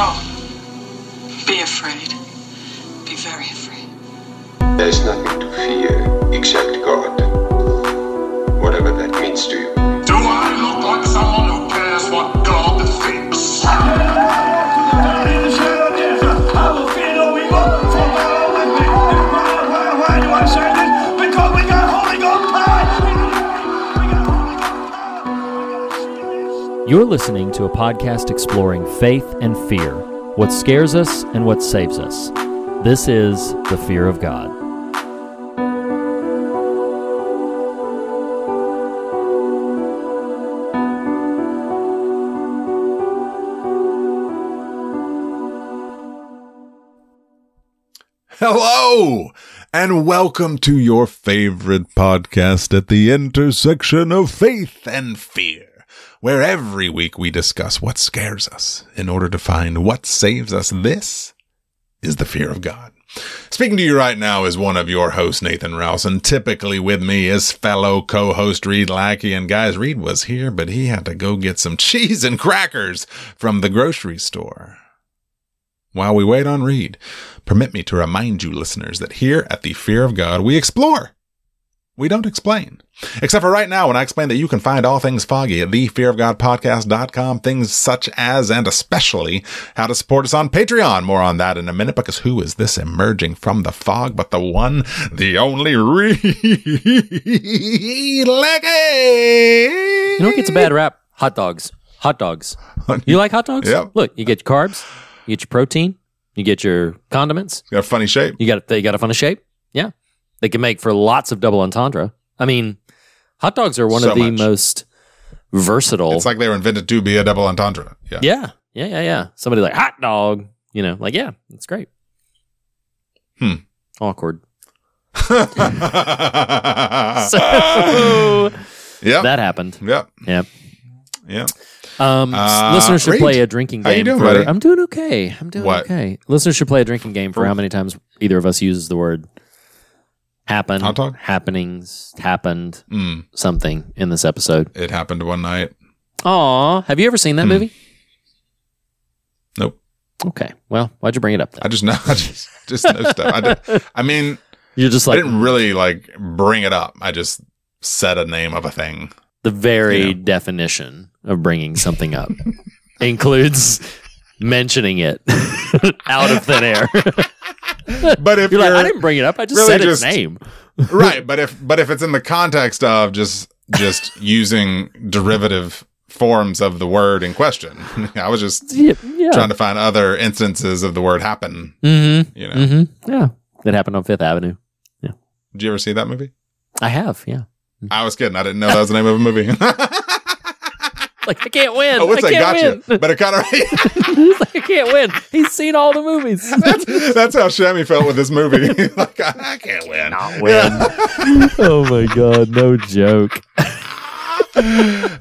No. Be afraid. Be very afraid. There's nothing to fear except You're listening to a podcast exploring faith and fear, what scares us and what saves us. This is The Fear of God. Hello, and welcome to your favorite podcast at the intersection of faith and fear, where every week we discuss what scares us in order to find what saves us. This is the fear of God. Speaking to you right now is one of your hosts, Nathan Rouse, and typically with me is fellow co-host Reed Lackey. And guys, Reed was here, but he had to go get some cheese and crackers from the grocery store. While we wait on Reed, permit me to remind you listeners that here at the Fear of God, we explore. We don't explain. Except for right now when I explain that you can find all things foggy at thefearofgodpodcast.com, things such as and especially how to support us on Patreon. More on that in a minute because who is this emerging from the fog but the one, the only Reed Lackey? You know what gets a bad rap? Hot dogs. Hot dogs. You like hot dogs? Yep. Look, you get your carbs, you get your protein, you get your condiments. You Got a funny shape. You got they got a funny shape. Yeah, they can make for lots of double entendre. I mean, hot dogs are one So of the much. most versatile. It's like they were invented to be a double entendre. Yeah. yeah, yeah, yeah, yeah. Somebody like hot dog. You know, like yeah, it's great. Hmm. Awkward. so, yep. that happened. yep. Yep. Yeah. Um, Uh, listeners should Reed, play a drinking how game. you doing, for? I'm doing okay. I'm doing What? okay. Listeners should play a drinking game for how many times either of us uses the word happen, Hot dog? happenings, happened, Mm, something in this episode. it happened one night. Aw, have you ever seen that Hmm. movie? Nope. Okay. Well, why'd you bring it up then? I just know. I just just know stuff. I, did, I mean, You're just like, I didn't really like bring it up. I just said a name of a thing. the very you know. definition of bringing something up includes mentioning it out of thin air. But if You're you're, like, I didn't bring it up. I just really said its name. right, but if but if it's in the context of just just using derivative forms of the word in question, I was just Yeah. yeah. trying to find other instances of the word happen. Mm-hmm. You know, Mm-hmm. Yeah. It happened on Fifth Avenue. Yeah. Did you ever see that movie? I have, yeah. I was kidding. I didn't know that was the name of a movie. Like I can't win. I would I say can't gotcha, win. but it kind of He's like, I can't win. He's seen all the movies. that's, that's how Shammy felt with this movie. like I, I can't win. Not win. oh my god, no joke.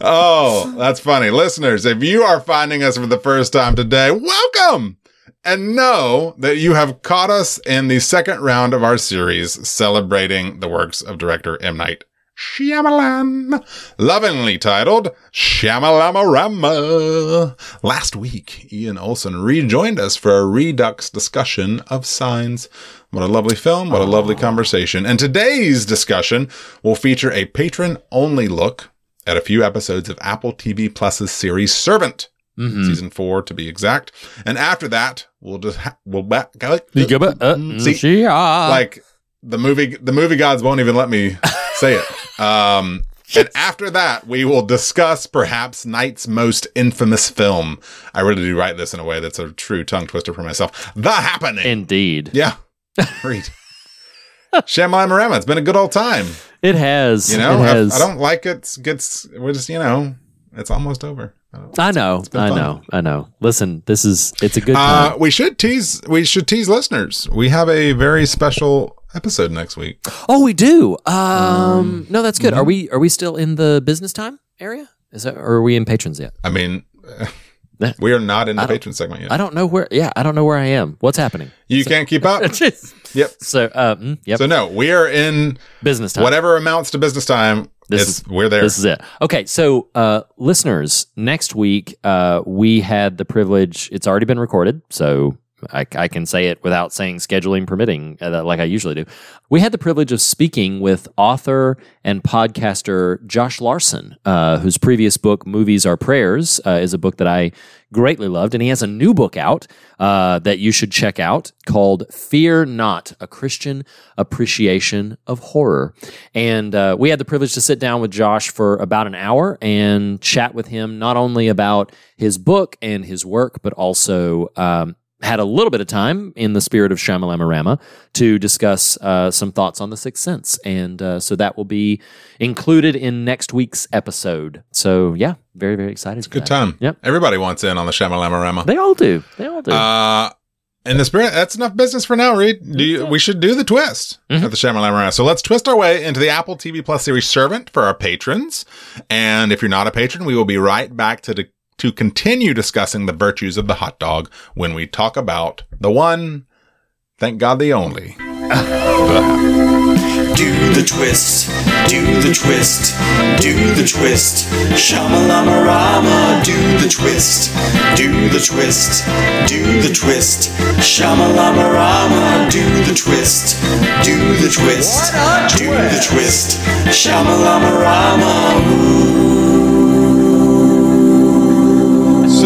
Oh, that's funny. Listeners, if you are finding us for the first time today, welcome! And know that you have caught us in the second round of our series celebrating the works of director M. Night Shyamalan, lovingly titled Shyamalamarama. Last week, Ian Olson rejoined us for a redux discussion of Signs. What a lovely film, what a lovely conversation. And today's discussion will feature a patron-only look at a few episodes of Apple TV Plus's series Servant, Mm-hmm. season four to be exact. And after that, we'll just ha- we'll back Uh, See, like the movie the movie gods won't even let me say it. Um and after that, we will discuss perhaps Night's most infamous film. I really do write this in a way that's a true tongue twister for myself. The Happening. Indeed. yeah. Reed. Shyamalan Marama. It's been a good old time. It has. You know, it I, has. I don't like it. Gets we're just you know, it's almost over. I don't- I know. I know. I know. Listen, this is it's a good Uh, we should tease. We should tease listeners. We have a very special episode next week. oh, we do. Um, no, that's good. mhm. Are we are we still in the business time area? Is that or are we in patrons yet? I mean, We are not in the patron segment yet. I don't know where. Yeah, I don't know where I am. What's happening? You can't keep up. Yep. So, mm, yep. So no, we are in business time. whatever amounts to business time. This it's, is- we're there. This is it. Okay, so uh, listeners, next week uh, we had the privilege. It's already been recorded, so I, I can say it without saying scheduling permitting, uh, like I usually do. We had the privilege of speaking with author and podcaster Josh Larsen, uh, whose previous book, "Movies Are Prayers," uh, is a book that I greatly loved, and he has a new book out uh, that you should check out called "Fear Not: A Christian Appreciation of Horror." And uh, we had the privilege to sit down with Josh for about an hour and chat with him not only about his book and his work, but also um, had a little bit of time in the spirit of Shyamalan Rama to discuss uh, some thoughts on The Sixth Sense. And uh, so that will be included in next week's episode. So, yeah, very, very excited. for Good that. time. Yep. Everybody wants in on the Shyamalama They all do. They all do. Uh, in the spirit, that's enough business for now, Reed. Do you, we should do the twist Mm-hmm. at the Shyamalama. So let's twist our way into the Apple TV Plus series Servant for our patrons. And if you're not a patron, we will be right back to the, to continue discussing the virtues of the hot dog when we talk about the one, thank God, the only. Do the twist, do the twist, do the twist. Shamalama Rama, do the twist, do the twist, do the twist. Shamalama Rama, do the twist, do the twist, do the twist. Shamalama Rama.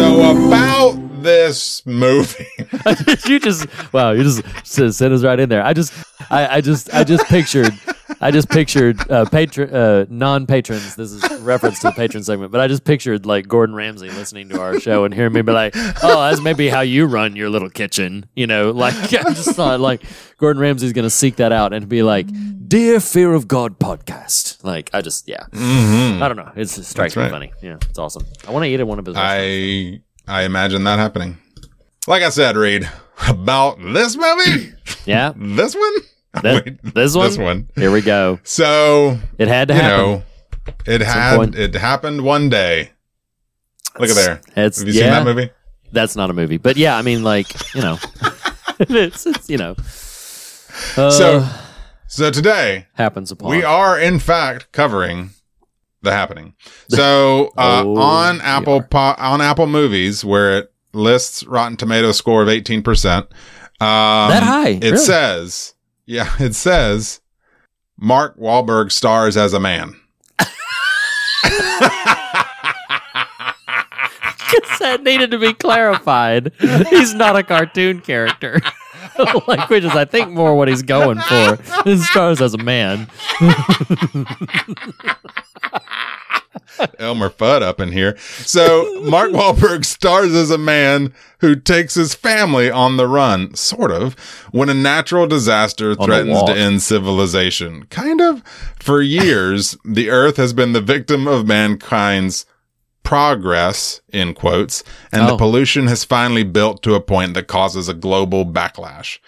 So about this movie. you just wow, you just sent us right in there. I just, I, I just, I just pictured, I just pictured uh, patron, uh, non-patrons. This is reference to the patron segment, but I just pictured like Gordon Ramsay listening to our show and hearing me be like, "Oh, that's maybe how you run your little kitchen," you know. Like I just thought, like Gordon Ramsay's gonna seek that out and be like, "Dear Fear of God podcast." Like I just, yeah, I don't know. It's it strikes me funny. Yeah, it's awesome. I want to eat at one of his. I I imagine that happening. Like I said, Reed, about this movie, yeah, this one, That- Wait, this one? this one. here we go. So It had to you happen. know, it some had it happened one day. Look at there. It's Have you yeah, seen that movie? That's not a movie, but yeah, I mean, like you know, it's, it's you know, uh, So so today happens upon. we are in fact covering the happening. So uh, Oh, on Apple po- on Apple Movies, where it lists Rotten Tomato score of eighteen percent, um, That high? It Really? says, yeah, it says Mark Wahlberg stars as a man. that needed to be clarified. He's not a cartoon character. like, which is, I think, more what he's going for. He stars as a man. Elmer Fudd up in here. So Mark Wahlberg stars as a man who takes his family on the run, sort of, when a natural disaster threatens to end civilization. Kind of. For years, the Earth has been the victim of mankind's progress, in quotes, and Oh. the pollution has finally built to a point that causes a global backlash.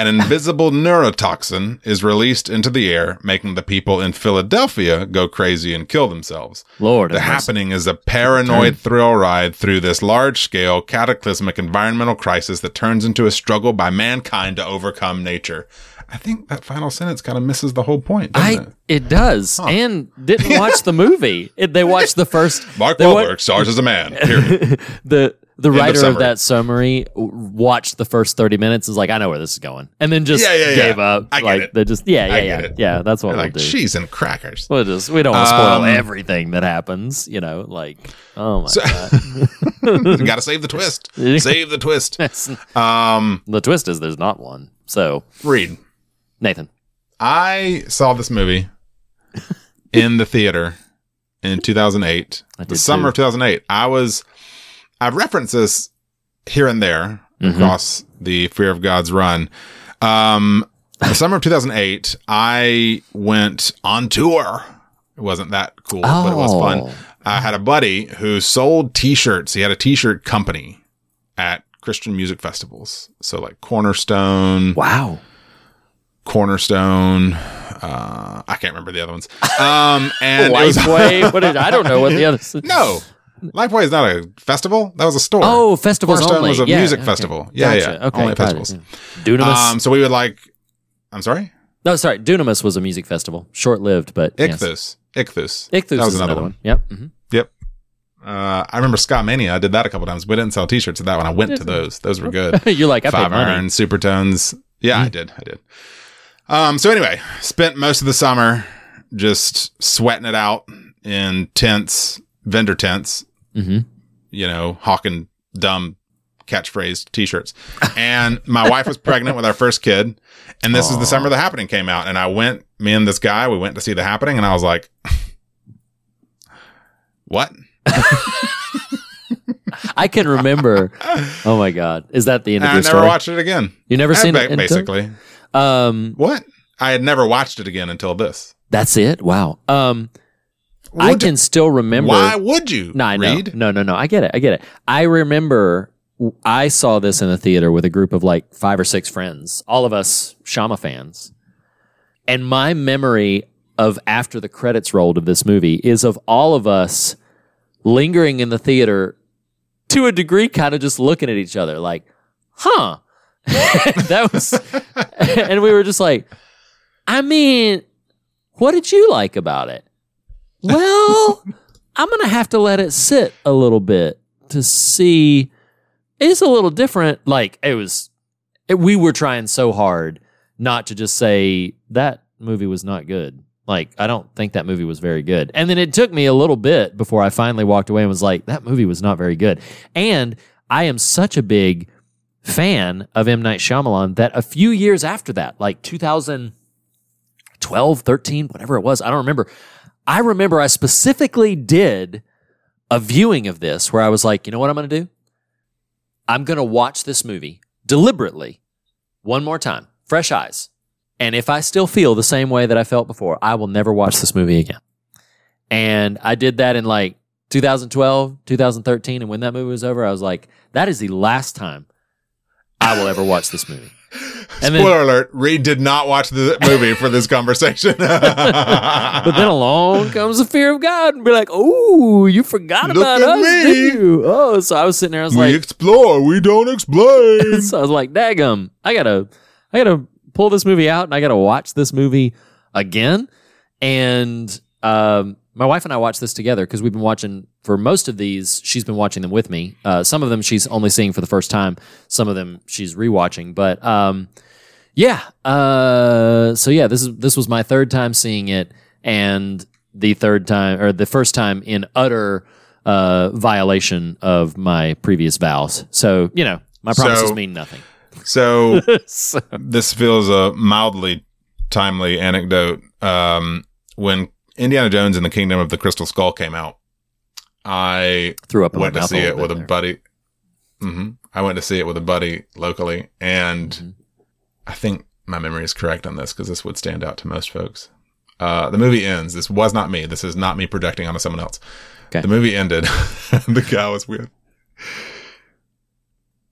An invisible neurotoxin is released into the air, making the people in Philadelphia go crazy and kill themselves. Lord, The happening is a paranoid thrill ride through this large scale, cataclysmic environmental crisis that turns into a struggle by mankind to overcome nature. I think that final sentence kind of misses the whole point. doesn't I it? it does, and didn't watch the movie. It, they watched the first. Mark they wa- Wahlberg stars as a man. Period. the the writer of, that summary watched the first 30 minutes and was like i know where this is going and then just Yeah, yeah, yeah. gave up I like they just yeah yeah yeah yeah that's what They're we'll like do cheese and crackers. we'll just we don't want to spoil Um, everything that happens you know like oh my So- god Got to save the twist. Save the twist. Um, the twist is there's not one so read. nathan I saw this movie in the theater in 2008, the summer too. of 2008. I was, I've referenced this here and there Mm-hmm. across the Fear of God's run. Um, the summer of 2008, I went on tour. It wasn't that cool, but it was Oh. fun. I had a buddy who sold t-shirts. He had a t-shirt company at Christian music festivals. So like Cornerstone, wow Cornerstone. Uh, I can't remember the other ones. Um, and lifeway what is, i don't know what the other no, Lifeway is not a festival. That was a store. Oh, festivals Cornerstone only. was a Yeah, music okay. festival. Yeah, Gotcha. yeah. Okay, Only it. festivals. Yeah. Dunamis. Um, so we would like. I'm sorry. no, sorry. Dunamis was a music festival, short lived, but yes. Ichthus. Ichthus. Ichthus That was is another one. Yep. hmm Yep. Uh, I remember Scott Mania. I did that a couple times. We didn't sell T-shirts at that one. I went to those. Those were good. You're like I Five. Mm-hmm. iron, supertones. Yeah, I did. I did. Um. So anyway, spent most of the summer just sweating it out in tents, vendor tents. Mhm. You know, hawking dumb catchphrase T-shirts. And my wife was pregnant with our first kid, and this is the summer the happening came out. And I went. Me and this guy, we went to see the happening, and I was like, "What?" I can remember. oh my god, is that the end of I your never watched it again. You never Uh, seen ba- it until- basically. Um, What? I had never watched it again until this. that's it. Wow. Um, I Would- can still remember. Why would you? No, I know. Reed? No, no, no. I get it. I get it. I remember I saw this in the theater with a group of like five or six friends, all of us Shama fans. And my memory of after the credits rolled of this movie is of all of us lingering in the theater to a degree, kind of just looking at each other like, huh. that was, and we were just like, I mean, what did you like about it? Well, I'm going to have to let it sit a little bit to see. It's a little different. Like, it was, it, we were trying so hard not to just say that movie was not good. Like, I don't think that movie was very good. And then it took me a little bit before I finally walked away and was like, that movie was not very good. And I am such a big fan of M. Night Shyamalan that a few years after that, like 2012, 13, whatever it was, I don't remember. I remember I specifically did a viewing of this where I was like, you know what I'm going to do? I'm going to watch this movie deliberately one more time, fresh eyes. And if I still feel the same way that I felt before, I will never watch this movie again. And I did that in like 2012, 2013. And when that movie was over, I was like, that is the last time I will ever watch this movie. And then, Spoiler alert: Reed did not watch the movie for this conversation. but then along comes the fear of God and be like, oh, you forgot about us, me." did you? Oh, so I was sitting there, I was we like, "We explore, we don't explain. so I was like, daggum, I gotta, I gotta pull this movie out and I gotta watch this movie again. And um, my wife and I watched this together because we've been watching for most of these. She's been watching them with me. Uh, some of them she's only seeing for the first time. Some of them she's rewatching. But um, yeah, uh, so yeah, this is this was my third time seeing it, and the third time or the first time in utter uh, violation of my previous vows. So you know, my promises So- mean nothing. So So- this feels a mildly timely anecdote. Um, when Indiana Jones and the Kingdom of the Crystal Skull came out, I threw up went to see it with bit a there. buddy. hmm I went to see it with a buddy locally, and Mm-hmm. I think my memory is correct on this because this would stand out to most folks. Uh, the movie ends. This was not me. This is not me projecting onto someone else. Okay. The movie ended. the guy was weird.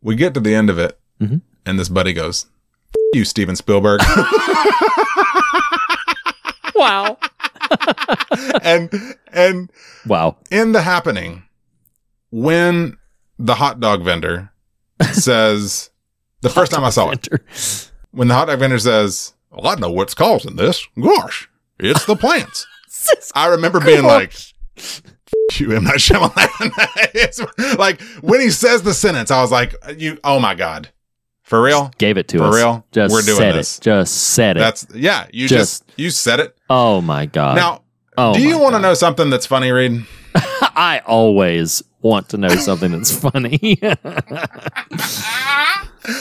We get to the end of it, Mhm. and this buddy goes, "F- "You, Steven Spielberg," Wow. and and Wow. in the happening, when the hot dog vendor says, the first time I saw it, when the hot dog vendor says, well, I know what's causing this. Gosh, it's the plants. I remember being like, you M. Night Shyamalan. Like, when he says the sentence, I was like, you, oh my God. For real? Gave it to For us. For real? Just We're doing said this. it. Just said it. That's, yeah, you Just- just, you said it. oh my god. now, oh do you want to know something that's funny, Reed? I always want to know something that's funny.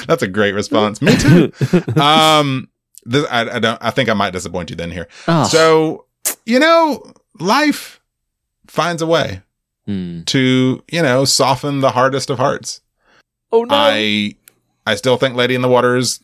That's a great response. Me too. um, this, I, I don't. I think I might disappoint you then here. oh. So, you know, life finds a way Hmm. to you know soften the hardest of hearts. oh no. I I still think Lady in the Water is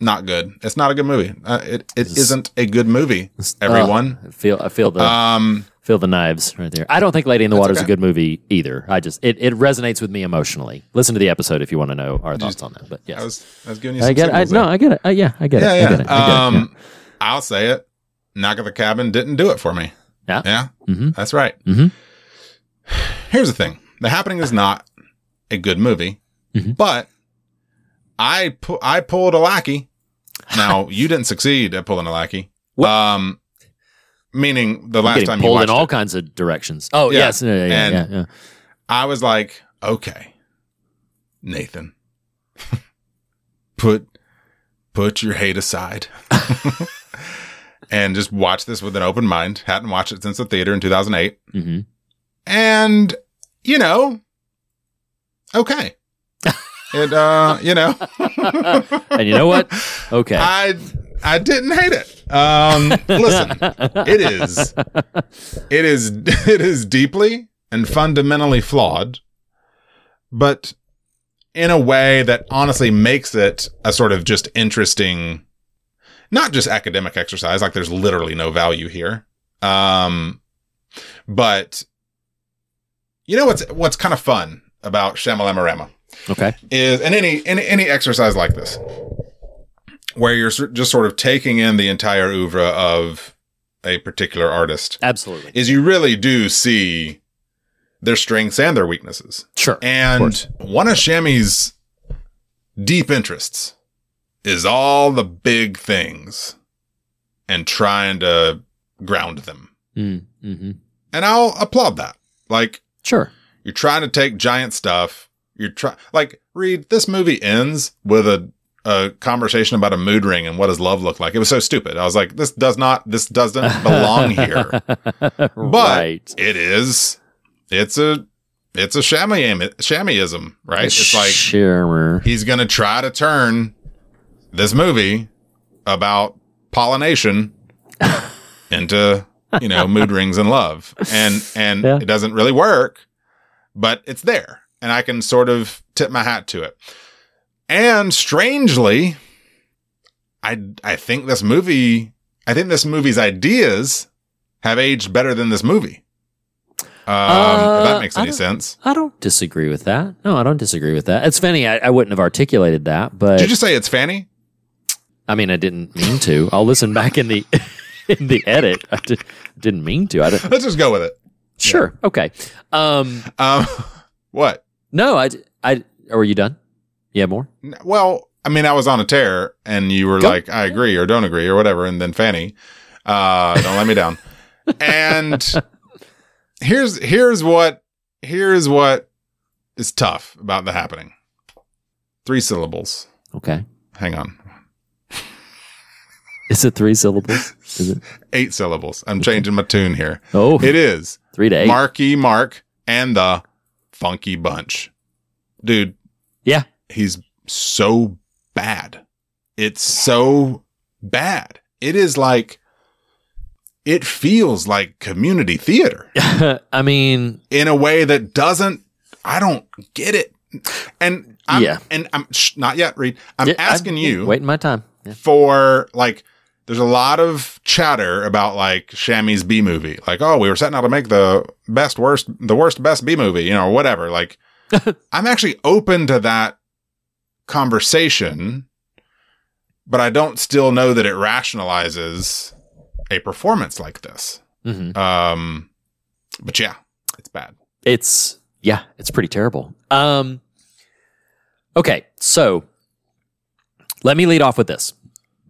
not good. It's not a good movie. Uh, it it It's- isn't a good movie. Everyone. I feel I feel the Um, feel the knives right there. I don't think Lady in the That's Water is a good movie either. I just it, it resonates with me emotionally. Listen to the episode if you want to know our thoughts on that. But yes. I was I was giving you. Some I get it. I, no. I get it. Uh, yeah, I get yeah, it. yeah. I get it. I get um, it. I'll say it. Knock at the Cabin didn't do it for me. Yeah. Yeah. Mhm. That's right. Mhm. here's the thing: The Happening is not a good movie, Mm-hmm. but I pu- I pulled a lackey. Now you didn't succeed at pulling a lackey. What? Um, meaning the last Getting time you pulled watched in all it, kinds of directions. Oh Yeah. yes, yeah, yeah, yeah, yeah. I was like, okay, Nathan, put put your hate aside. And just watch this with an open mind. Hadn't watched it since the theater in 2008. Mhm. and you know okay it uh you know and you know what? Okay. i i didn't hate it um listen it is it is it is deeply and fundamentally flawed but in a way that honestly makes it a sort of just interesting not just academic exercise like there's literally no value here um but you know what's what's kind of fun about Shyamalamarama okay. is and any any any exercise like this where you're just sort of taking in the entire oeuvre of a particular artist Absolutely. is you really do see their strengths and their weaknesses. Sure. And one of Shami's deep interests is all the big things and trying to ground them. Mm, hmm And I'll applaud that. Like Sure. you're trying to take giant stuff. You're trying, like, Reed this movie ends with a, a conversation about a mood ring and what does love look like. It was so stupid. I was like, this does not, this doesn't belong here. But right. it is, it's a, it's a Shamiism, right? It's like sure. he's going to try to turn this movie about pollination into, you know, mood rings and love. And, and Yeah. it doesn't really work, but it's there and I can sort of tip my hat to it. And strangely, I, I think this movie, I think this movie's ideas have aged better than this movie. Um, if Uh, that makes any don't- sense. I don't disagree with that. No, I don't disagree with that. It's funny. I, I wouldn't have articulated that, but Did you just say it's Fanny? I mean, I didn't mean to. I'll listen back in the in the edit. I did, didn't mean to. I didn't. Let's just go with it. Sure. Okay. Um. Um, what? No. I. I. are you done? Yeah. More. Well, I mean, I was on a tear, and you were Go. like, "I agree" or "Don't agree" or whatever, and then Fanny, uh, don't let me down. And here's here's what here's what is tough about the happening. Three syllables. Okay. Hang on, Is it three syllables? Is it? eight syllables. I'm changing my tune here. Oh, It is three to eight. Marky Mark and the Funky Bunch, dude. Yeah. he's so bad. It's so bad. It is like, it feels like community theater I mean, in a way that doesn't, I don't get it. And I'm, Yeah. and I'm shh, not yet, Reed. I'm yeah, asking I- you Waiting my time. Yeah. for like, there's a lot of chatter about like Shami's B movie. Like, oh, we were setting out to make the best, worst, the worst, best B movie, you know, whatever. Like, I'm actually open to that conversation, but I don't still know that it rationalizes a performance like this. hmm Um, but yeah, it's bad. It's yeah, it's pretty terrible. Um Okay, so let me lead off with this.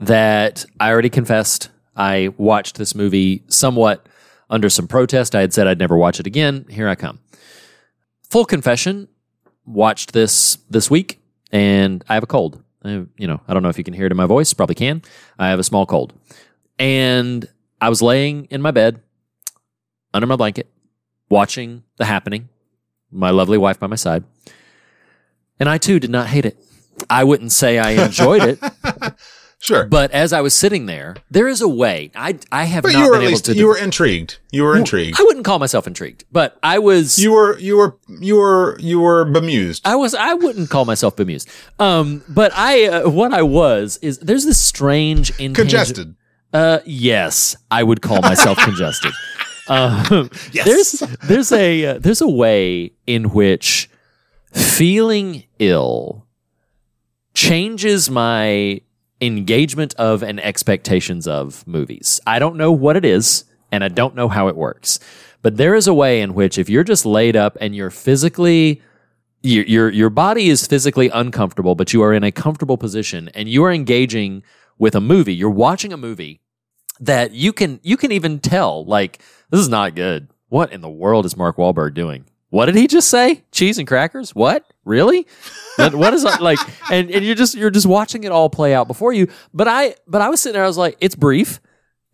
That I already confessed I watched this movie somewhat under some protest. I had said I'd never watch it again. Here I come. Full confession, watched this this week and I have a cold. I, you know, I don't know if you can hear it in my voice, probably can. I have a small cold. And I was laying in my bed under my blanket watching the happening, my lovely wife by my side. And I too did not hate it. I wouldn't say I enjoyed it, Sure. But, but as I was sitting there, there is a way. I I have not you were been able to. you were intrigued. You were intrigued. I wouldn't call myself intrigued, but I was. You were, you were, you were, you were bemused. I was. I wouldn't call myself bemused. Um, but I, uh, what I was is there's this strange intangi- Congested. Uh, yes, I would call myself congested. Um, Yes. There's there's a uh, there's a way in which feeling ill changes my engagement of and expectations of movies. I don't know what it is, and I don't know how it works. but there is a way in which if you're just laid up and you're physically your your your body is physically uncomfortable, but you are in a comfortable position and you are engaging with a movie. You're watching a movie that you can you can even tell like this is not good. What in the world is Mark Wahlberg doing? What did he just say? Cheese and crackers? What? Really? What- what is like? And and you're just you're just watching it all play out before you. But I but I was sitting there. I was like, it's brief,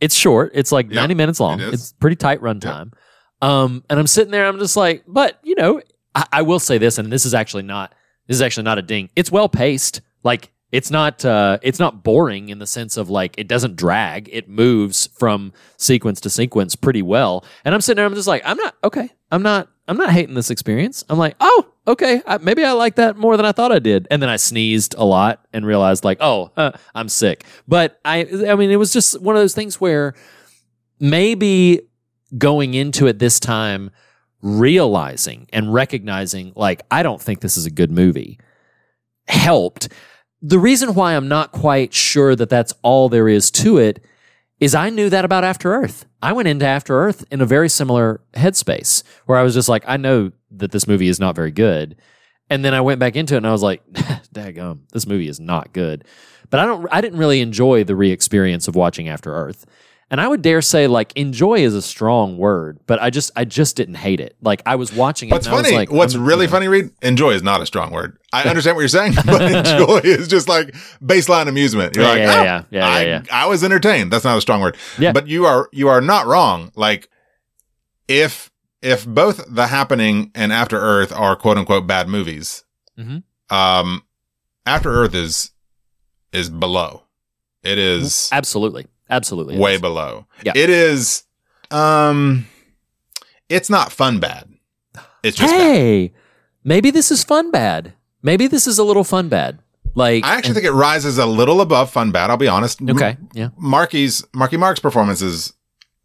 it's short, it's like Yeah, 90 minutes long. it. It's pretty tight runtime. Um, and I'm sitting there. I'm just like, but you know, I, I will say this, and this is actually not this is actually not a ding. It's well paced. Like it's not uh, it's not boring in the sense of like it doesn't drag. It moves from sequence to sequence pretty well. And I'm sitting there. I'm just like, I'm not okay. I'm not. I'm not hating this experience. I'm like, oh, okay. I, maybe I like that more than I thought I did. And then I sneezed a lot and realized like, oh, uh, I'm sick. But I, I mean, it was just one of those things where maybe going into it this time realizing and recognizing like I don't think this is a good movie helped. The reason why I'm not quite sure that that's all there is to it is I knew that about After Earth. I went into After Earth in a very similar headspace where I was just like I know that this movie is not very good. And then I went back into it and I was like, daggum, this movie is not good. But I don't I didn't really enjoy the re-experience of watching After Earth. And I would dare say like enjoy is a strong word, but I just I just didn't hate it. Like I was watching it What's and I was funny? like what's really funny, Reed? Enjoy is not a strong word. I understand what you're saying, but enjoy is just like baseline amusement. You're Yeah, like, yeah, "Oh, yeah, yeah, I, yeah. I was entertained. That's not a strong word. Yeah. But you are you are not wrong. Like if if both The Happening and After Earth are quote unquote bad movies, Mhm. um, After Earth is is below. It is Absolutely. Absolutely. way is. below. Yeah. It is um it's not fun bad. It's just bad. Hey, maybe this is fun bad. Maybe this is a little fun bad. Like I actually think it rises a little above fun bad, I'll be honest. Okay. Yeah. Marky's Marky Mark's performance is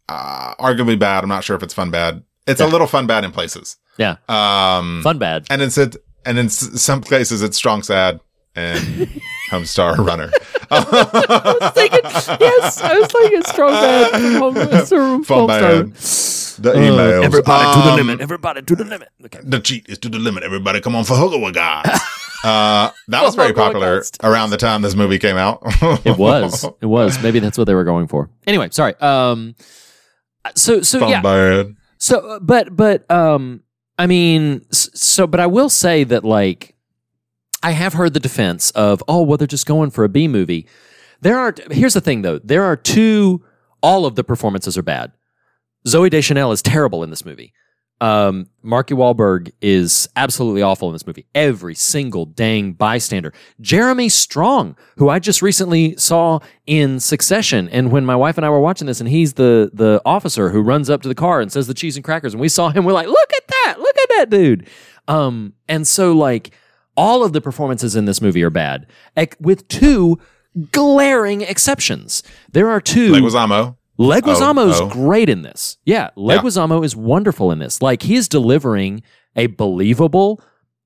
uh, arguably bad. I'm not sure if it's fun bad. It's a little fun bad in places. Yeah. Um Fun bad. and it's it and in s- some places it's strong sad and Homestar Runner. yes, I was thinking strong bad. from home- Fun bad. The emails. Uh, everybody to the Um, limit. Everybody to the limit. Okay. The cheat is to the limit. Everybody come on for Hugga guy. Uh, that was very popular around the time this movie came out. It was. It was. Maybe that's what they were going for. Anyway, sorry. Um. So so Fun yeah. bad. So, uh, but, but, um, I mean, so, but I will say that, like, I have heard the defense of, oh, well, they're just going for a B movie. There are, here's the thing, though. There are two, all of the performances are bad. Zooey Deschanel is terrible in this movie. Um, Marky Wahlberg is absolutely awful in this movie. Every single dang bystander. Jeremy Strong, who I just recently saw in Succession, and when my wife and I were watching this, and he's the the officer who runs up to the car and says the cheese and crackers, and we saw him, we're like, look at that, look at that dude. Um, and so like all of the performances in this movie are bad, with two glaring exceptions. There are two. Leguizamo. Leguizamo is Oh, oh. great in this. Yeah, Leguizamo is wonderful in this. Like he is delivering a believable.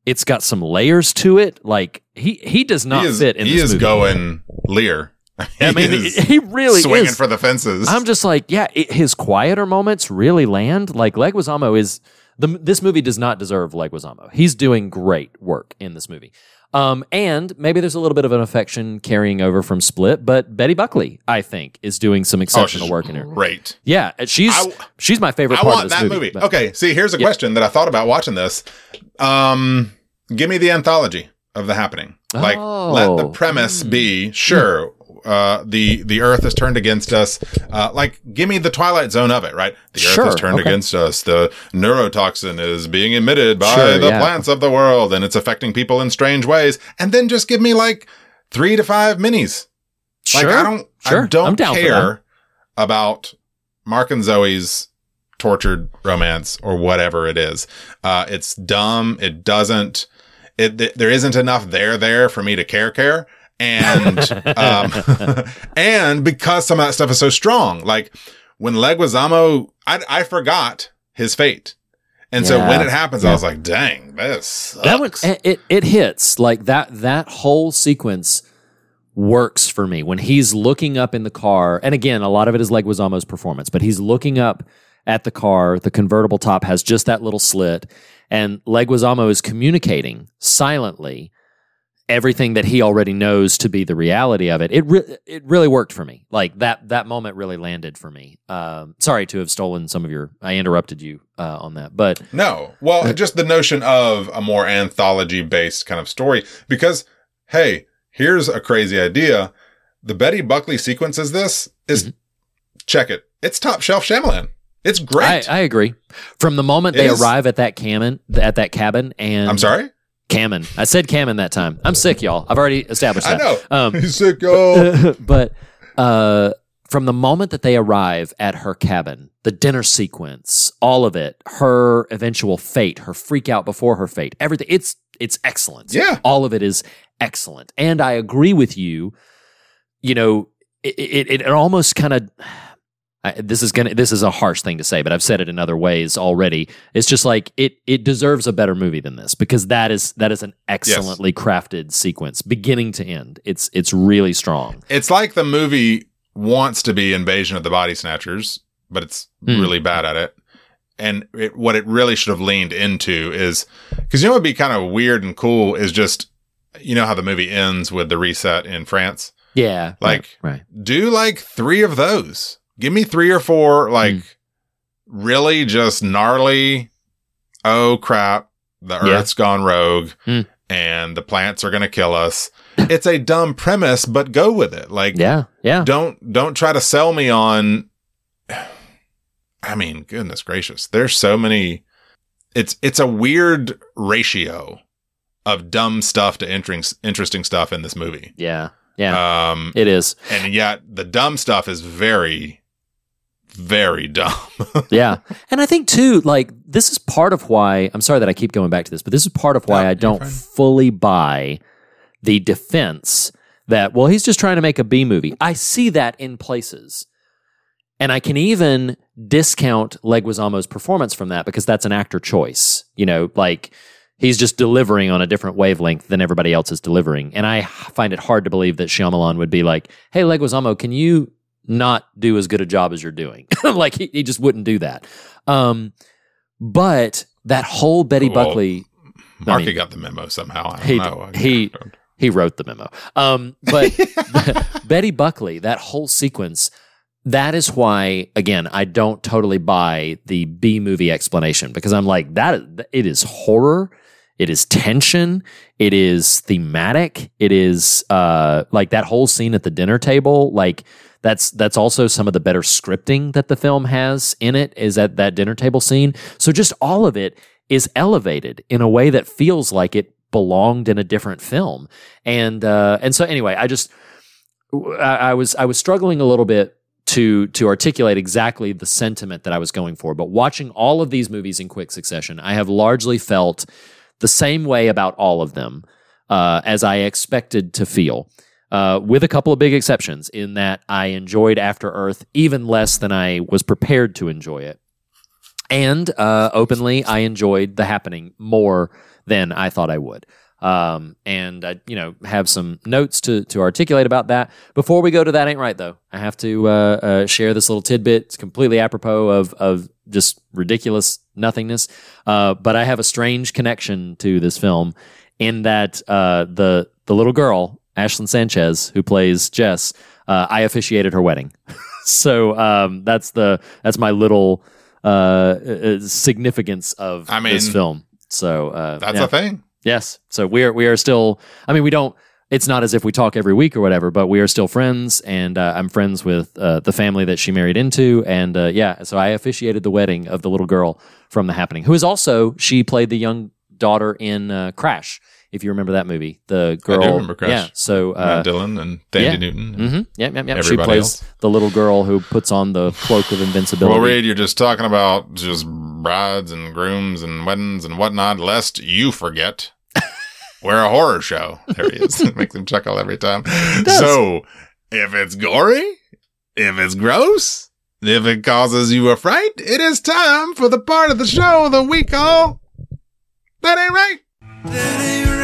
It's got some layers to it. Like he he does not he is, fit in he is movie. going Lear. I mean, He is he really swinging is. for the fences. I'm just like, yeah, it, his quieter moments really land. Like Leguizamo is the this movie does not deserve Leguizamo. He's doing great work in this movie. Um, and maybe there's a little bit of an affection carrying over from Split, but Betty Buckley, I think, is doing some oh, exceptional she's work in here. great. Yeah, she's I- she's my favorite I part want of this that movie. movie. Okay, see, here's a Yeah. question that I thought about watching this. Um, give me the anthology of the happening. Like, let the Oh. premise be sure. Uh, the the Earth is turned against us. Uh, like, give me the Twilight Zone of it, right? The Earth Sure, is turned okay. against us. The neurotoxin is being emitted by Sure, the yeah. plants of the world, and it's affecting people in strange ways. And then just give me like three to five minis. Like Sure, I don't sure. I don't down for that. care about Mark and Zoe's tortured romance or whatever it is. Uh it's dumb. It doesn't it th- there isn't enough there there for me to care care. And um and because some of that stuff is so strong. Like when Leguizamo I I forgot his fate. And so when it happens, Yeah. I was like, dang, this that one it, it it hits like that that whole sequence works for me when he's looking up in the car and again a lot of it is Leguizamo's performance but he's looking up at the car. The convertible top has just that little slit, and Leguizamo is communicating silently everything that he already knows to be the reality of it. It re- it really worked for me. Like that that moment really landed for me. Um, sorry to have stolen some of your. I interrupted you uh, on that, but No. Well, just the notion of a more anthology based kind of story. Because, hey, here's a crazy idea. The Betty Buckley sequences this is check it. It's top shelf Shyamalan. It's I, great. I agree. From the moment It they is- arrive at that cabin, at that cabin, and I'm sorry? Cammon. I said Cammon that time. I'm sick, y'all. I've already established that. I know. Um, He's sick, yo. but uh, from the moment that they arrive at her cabin, the dinner sequence, all of it, her eventual fate, her freak out before her fate, everything, it's it's excellent. Yeah. all of it is excellent, and I agree with you. You know, it it, it almost kind of. I, this is gonna. This is a harsh thing to say, but I've said it in other ways already. It's just like it. It deserves a better movie than this because that is that is an excellently crafted sequence, beginning to end. It's it's really strong. It's like the movie wants to be Invasion of the Body Snatchers, but it's Hmm. really bad at it. And it, what it really should have leaned into is because you know what would be kind of weird and cool is just you know how the movie ends with the reset in France. Yeah, Like- right, right. Do like three of those. Give me three or four like Hmm. really just gnarly. Oh crap! The Yeah. Earth's gone rogue, Hmm. and the plants are gonna kill us. It's a dumb premise, but go with it. Like Yeah, yeah. don't don't try to sell me on I mean, goodness gracious. There's so many it's it's a weird ratio of dumb stuff to interesting interesting stuff in this movie. Yeah, yeah. Um it is. and yet the dumb stuff is very very dumb. Yeah, and I think too, like this is part of why. I'm sorry that I keep going back to this, but this is part of why No, I don't fully buy the defense that well, he's just trying to make a B movie. I see that in places, and I can even discount Leguizamo's performance from that because that's an actor choice. You know, like he's just delivering on a different wavelength than everybody else is delivering, and I find it hard to believe that Shyamalan would be like, "Hey, Leguizamo, can you?" Not do as good a job as you're doing. like he, he just wouldn't do that. Um, but that whole Betty Well, Buckley, Marky mean, got the memo somehow. I don't he- know. He- he wrote the memo. Um, but Betty Buckley, that whole sequence, that is why, again, I don't totally buy the B movie explanation because I'm like, that it is horror. It is tension. It is thematic. It is uh, like that whole scene at the dinner table. Like that's that's also some of the better scripting that the film has in it. Is at that dinner table scene. So just all of it is elevated in a way that feels like it belonged in a different film. And uh, and so anyway, I just I, I was I was struggling a little bit to to articulate exactly the sentiment that I was going for. But watching all of these movies in quick succession, I have largely felt the same way about all of them uh, as I expected to feel. Uh, with a couple of big exceptions, in that I enjoyed After Earth even less than I was prepared to enjoy it. And uh, openly, I enjoyed The Happening more than I thought I would. Um, and I, you know, have some notes to to articulate about that. Before we go to that, ain't right though. I have to uh, uh, share this little tidbit. It's completely apropos of of just ridiculous nothingness. Uh, but I have a strange connection to this film in that uh, the the little girl Ashlyn Sanchez who plays Jess, uh, I officiated her wedding. so um, that's the that's my little uh, uh, significance of I this film. So uh, That's yeah. a thing. Yes. So we are we are still. I mean, we don't. It's not as if we talk every week or whatever, but we are still friends, and uh, I'm friends with uh, the family that she married into, and uh, yeah. So I officiated the wedding of the little girl from The Happening, who is also she played the young daughter in uh, Crash. If you remember that movie, the girl. I do remember Crash. Yeah. So uh, Matt Dillon and Thandie yeah. Newton. hmm Yeah, yeah, yeah. She plays else. the little girl who puts on the cloak of invincibility. Well, Reed, you're just talking about just brides and grooms and weddings and whatnot, lest you forget we're a horror show. There he is. it makes him chuckle every time. So, if it's gory, if it's gross, if it causes you a fright, it is time for the part of the show that we call That Ain't Right. That ain't right,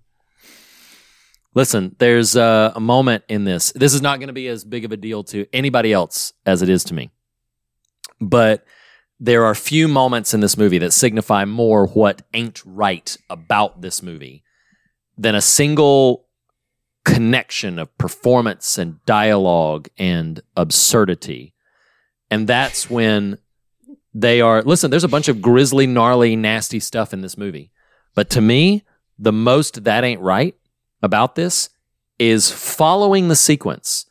Listen, there's uh, a moment in this. This is not going to be as big of a deal to anybody else as it is to me. But there are few moments in this movie that signify more what ain't right about this movie than a single connection of performance and dialogue and absurdity. And that's when they are listen, there's a bunch of grisly, gnarly, nasty stuff in this movie. But to me, the most that ain't right about this is following the sequence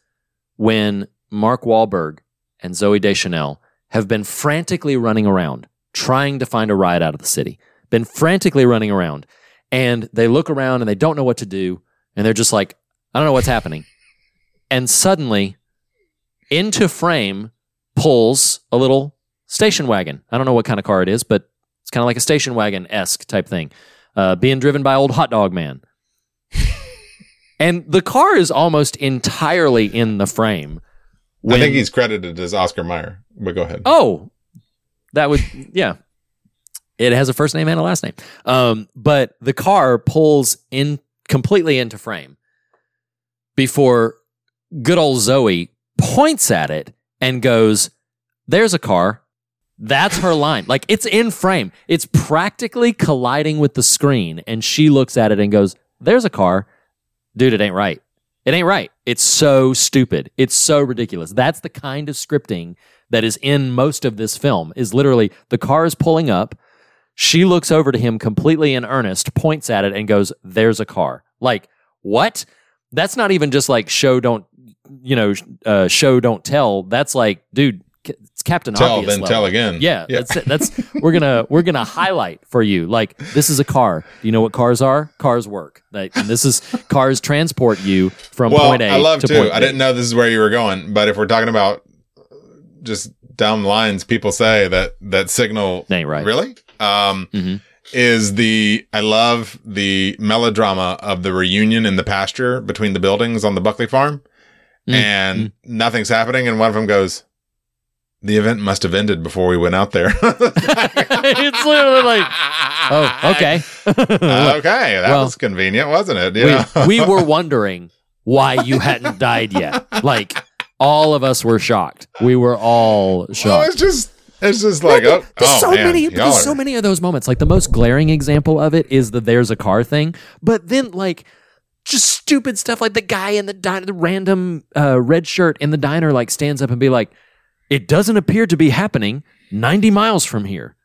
when Mark Wahlberg and Zooey Deschanel have been frantically running around trying to find a ride out of the city. Been frantically running around and they look around and they don't know what to do and they're just like, I don't know what's happening. And suddenly into frame pulls a little station wagon. I don't know what kind of car it is, but it's kind of like a station wagon esque type thing, uh, being driven by old hot dog man. And the car is almost entirely in the frame. I think he's credited as Oscar Mayer, but go ahead. Oh, that would yeah. It has a first name and a last name. Um, but the car pulls in completely into frame before good old Zooey points at it and goes, "There's a car." That's her line. Like it's in frame. It's practically colliding with the screen, and she looks at it and goes, "There's a car." Dude, it ain't right. It ain't right. It's so stupid. It's so ridiculous. That's the kind of scripting that is in most of this film. Is literally the car is pulling up. She looks over to him completely in earnest, points at it, and goes, "There's a car." Like what? That's not even just like show don't you know uh, show don't tell. That's like, dude, it's Captain Tell, Obvious then level. tell again. Yeah, Yeah. that's that's we're gonna we're gonna highlight for you. Like this is a car. Do you know what cars are? Cars work. Like, and this is cars transport you from well, point A I love to too. point I B. didn't know this is where you were going, but if we're talking about just down lines, people say that that signal Ain't right. really um, Mhm. is the I love the melodrama of the reunion in the pasture between the buildings on the Buckley farm, Mm, and nothing's happening, and one of them goes. The event must have ended before we went out there. it's literally like, oh, okay. okay, that Well, was convenient, wasn't it? You know? we, we were wondering why you hadn't died yet. Like all of us were shocked. We were all Well, shocked. it's just, it's just like, oh, There's oh, so man, many. There's are- so many of those moments. Like the most glaring example of it is the "there's a car" thing. But then, like, just stupid stuff like the guy in the diner, the random uh, red shirt in the diner, like stands up and be like, "It doesn't appear to be happening 90 miles from here."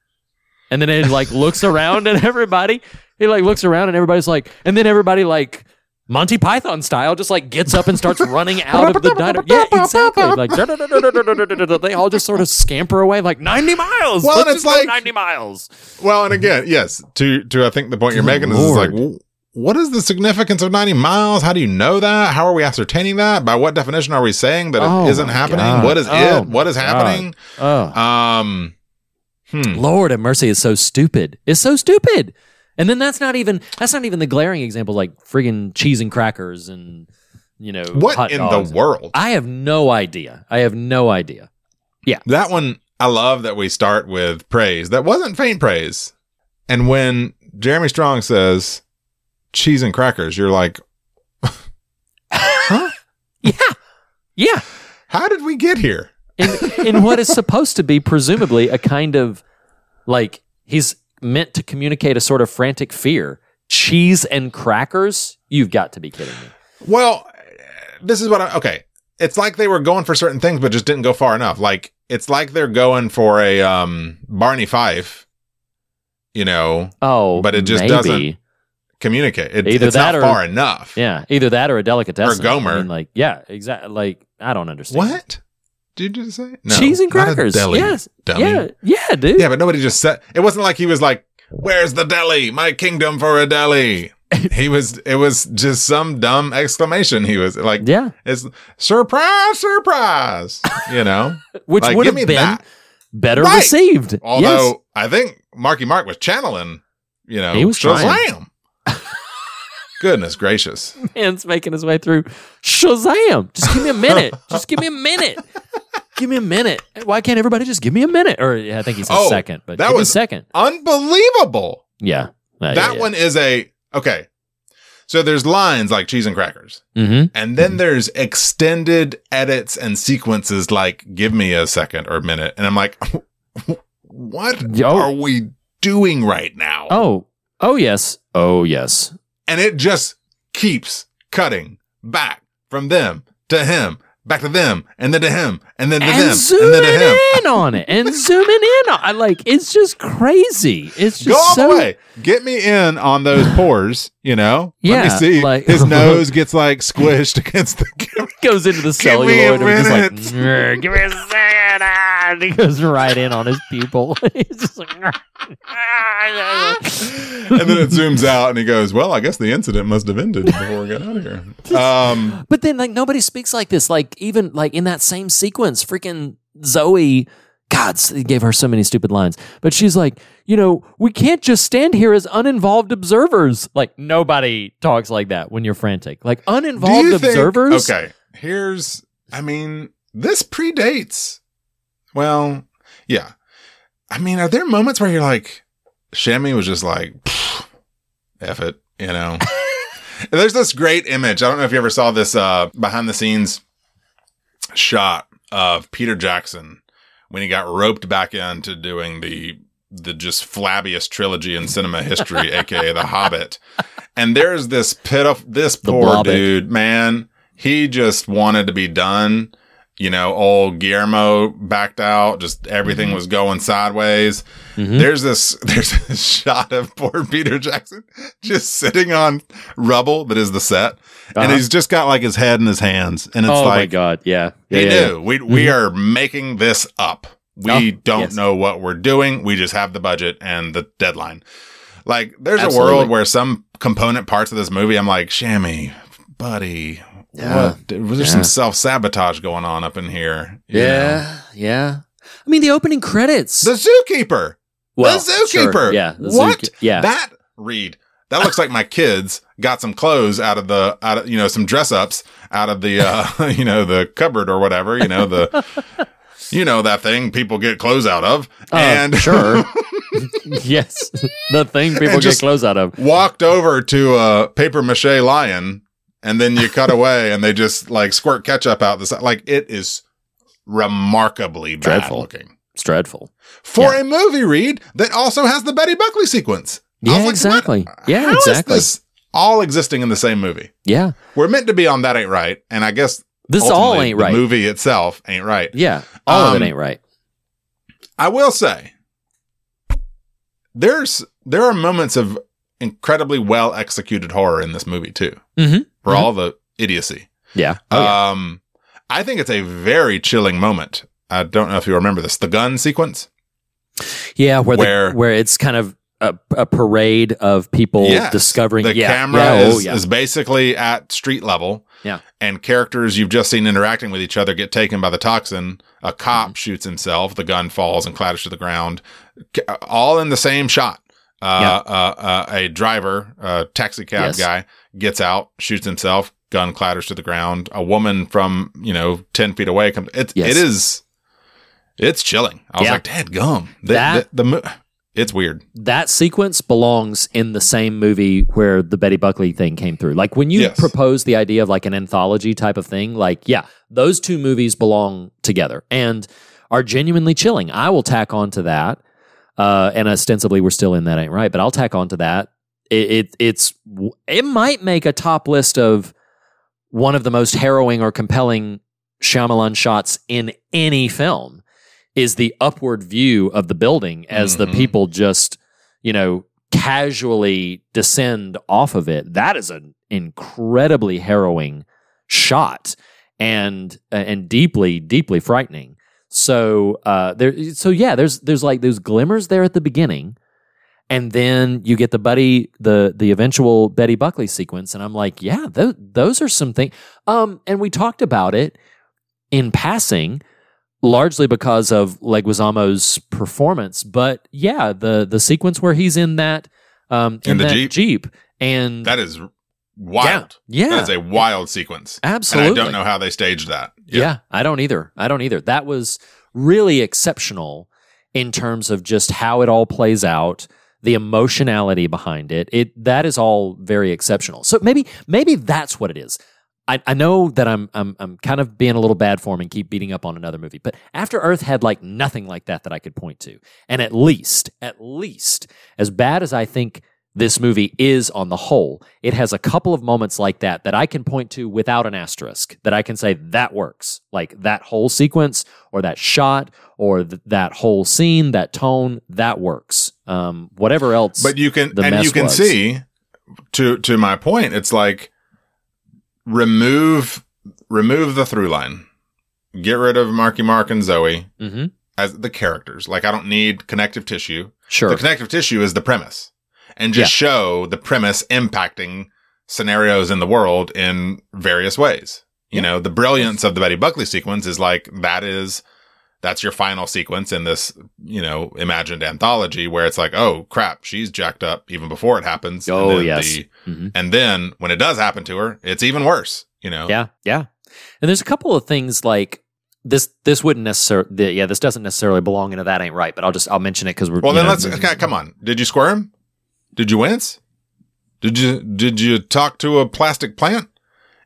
And then it like looks around and everybody, he like looks around and everybody's like, and then everybody like. Monty Python style, just like gets up and starts running out of the diner. Yeah, exactly. Like they all just sort of scamper away, like ninety miles. Well, Let's and it's like- ninety miles. Well, and again, yes, to to I think the point you're making is, is like, Lord. What is the significance of 90 miles? How do you know that? How are we ascertaining that? By what definition are we saying that it Oh isn't happening? God. What is Oh it? What is happening? Oh, Um, hmm. Lord have mercy, is so stupid. It's so stupid. And then that's not even that's not even the glaring example, like friggin' cheese and crackers and you know What hot in the world? I have no idea. I have no idea. Yeah. That one, I love that we start with praise that wasn't faint praise. And when Jeremy Strong says cheese and crackers, you're like, huh? Yeah, yeah. how did we get here? in in what is supposed to be presumably a kind of like he's meant to communicate a sort of frantic fear. Cheese and crackers? You've got to be kidding me. Well, this is what I okay. It's like they were going for certain things, but just didn't go far enough. Like it's like they're going for a um Barney Fife, you know, Oh, But it just maybe. doesn't communicate. It, Either it's that not or- far enough. Yeah, either that or a delicatessen. Or Gomer. I mean, like, yeah, exactly. Like, I don't understand. What did you just say? No, Cheese and crackers. deli, yes. dummy. Yeah. Yeah, dude. Yeah, but nobody just said it wasn't like he was like, Where's the deli? My kingdom for a deli. he was it was just some dumb exclamation. He was like Yeah. it's surprise, surprise. You know? Which Like, would have been that. better Right. received. Although yes. I think Marky Mark was channeling, you know, He was trying. Goodness gracious. man's making his way through Shazam. Just give me a minute. Just give me a minute. give me a minute. Why can't everybody just give me a minute? Or yeah, I think he said Oh, second, but that was- second. Unbelievable. Yeah. Uh, that one is a okay. So there's lines like cheese and crackers. Mm-hmm. And then there's extended edits and sequences like give me a second or a minute. And I'm like, what Yo. are we doing right now? Oh, oh yes, oh yes. And it just keeps cutting back from them to him, back to them, and then to him, and then to and them, and then to him. in on it, and zooming in on. I like it's just crazy. It's just Go all so the way. Get me in on those pores, you know? yeah, Let me see. like- His nose gets like squished against the goes into the Give me a celluloid and just like, minute. Give me a second. Ah. Ah," and he goes right in on his pupil. He's just like, and then it zooms out and he goes, Well, I guess the incident must have ended before we got out of here. Um, But then, like, nobody speaks like this. Like, even like in that same sequence, freaking Zooey, God, they gave her so many stupid lines. But she's like, you know, we can't just stand here as uninvolved observers. Like, nobody talks like that when you're frantic. Like, uninvolved you think- observers. Okay. Here's, I mean, this predates. Well, yeah. I mean, are there moments where you're like, Shammy was just like, "Pfft, F it, you know? There's this great image. I don't know if you ever saw this uh, behind the scenes shot of Peter Jackson when he got roped back into doing the the just flabbiest trilogy in cinema history, aka The Hobbit. And there's this pitiful, this The poor Blobbitt. dude, man. He just wanted to be done. You know, old Guillermo backed out. Just everything Mm-hmm. was going sideways. There's this, there's this shot of poor Peter Jackson just sitting on rubble that is the set, and Uh-huh. he's just got like his head in his hands, and it's oh my like God. Yeah. Yeah. he yeah, yeah. knew we we are making this up. We Oh, don't yes. know what we're doing. We just have the budget and the deadline. Like there's Absolutely. a world where some component parts of this movie, I'm like, Shammy, buddy, Yeah. what? Was there Yeah. some self sabotage going on up in here? You know? Yeah. Yeah. I mean, the opening credits. the zookeeper, well, the zookeeper. sure, Yeah. the what? zooke- yeah. that read. That looks like my kids got some clothes out of the out of you know some dress ups out of the uh you know the cupboard or whatever you know the you know that thing people get clothes out of Uh, and sure. yes. The thing people get clothes out of. walked over to a paper mache lion and then you cut away and they just like squirt ketchup out the side like it is remarkably bad Dreadful. looking It's dreadful. for Yeah. a movie read that also has the Betty Buckley sequence. Yeah, like, exactly. what- Yeah, how is exactly. this all existing in the same movie? Yeah. We're meant to be on that ain't right, and I guess This all ain't the right. movie itself ain't right. Yeah. All of Um, it ain't right. I will say, there's there are moments of incredibly well executed horror in this movie too, Mm-hmm. for Mhm. all the idiocy. Yeah. Oh, yeah. Um, I think it's a very chilling moment. I don't know if you remember this, the gun sequence. yeah. Where, where- the, where it's kind of a, a parade of people Yes. discovering. the yeah. camera yeah, is, oh, yeah. is basically at street level. Yeah. And characters you've just seen interacting with each other get taken by the toxin. A cop Mm-hmm. shoots himself. The gun falls and clatters to the ground. All in the same shot. Uh, uh, uh, a driver, a taxi cab Yes. guy, gets out, shoots himself. Gun clatters to the ground. A woman from you know ten feet away comes. It Yes. it is. It's chilling. I was Yeah. like, "Dad, gum." The, That- the, the mo- it's weird. that sequence belongs in the same movie where the Betty Buckley thing came through. Like when you Yes. propose the idea of like an anthology type of thing, like yeah, those two movies belong together and are genuinely chilling. I will tack on to that. Uh, and ostensibly we're still in that ain't right, but I'll tack on to that. It, it it's it might make a top list of one of the most harrowing or compelling Shyamalan shots in any film is the upward view of the building as the Mhm. people just, you know, casually descend off of it. That is an incredibly harrowing shot and and deeply deeply frightening. So uh there so yeah, there's there's like those glimmers there at the beginning and then you get the buddy the the eventual Betty Buckley sequence and I'm like, yeah, those those are some things um and we talked about it in passing largely because of Leguizamo's performance. But yeah, the the sequence where he's in that um In the that Jeep? and That is wild. Yeah. That is a wild sequence. absolutely And I don't know how they staged that. Yeah. I don't either. I don't either. That was really exceptional in terms of just how it all plays out, the emotionality behind it. It that is all very exceptional. So maybe maybe that's what it is. I, I know that I'm I'm I'm kind of being a little bad form and keep beating up on another movie, but After Earth had like nothing like that that I could point to. And at least, at least, as bad as I think this movie is on the whole, it has a couple of moments like that that I can point to without an asterisk that I can say that works. Like that whole sequence or that shot or th- that whole scene, that tone, that works. Um, whatever else. But you can and you can was. see to to my point, it's like remove remove the through line. Get rid of Marky Mark and Zooey Mhm. as the characters. Like I don't need connective tissue. Sure. The connective tissue is the premise. And just show the premise impacting scenarios in the world in various ways. You know, the brilliance of the Betty Buckley sequence is like that is that's your final sequence in this, you know, imagined anthology where it's like, oh crap, she's jacked up even before it happens. Oh, and then yes. the- Mhm. and then when it does happen to her, it's even worse, you know? Yeah, yeah. And there's a couple of things like this. This wouldn't necessarily. Yeah, this doesn't necessarily belong into that ain't right. But I'll just I'll mention it because we're. Well, then know, let's, okay, come on. Did you squirm? Did you wince? Did you, did you talk to a plastic plant?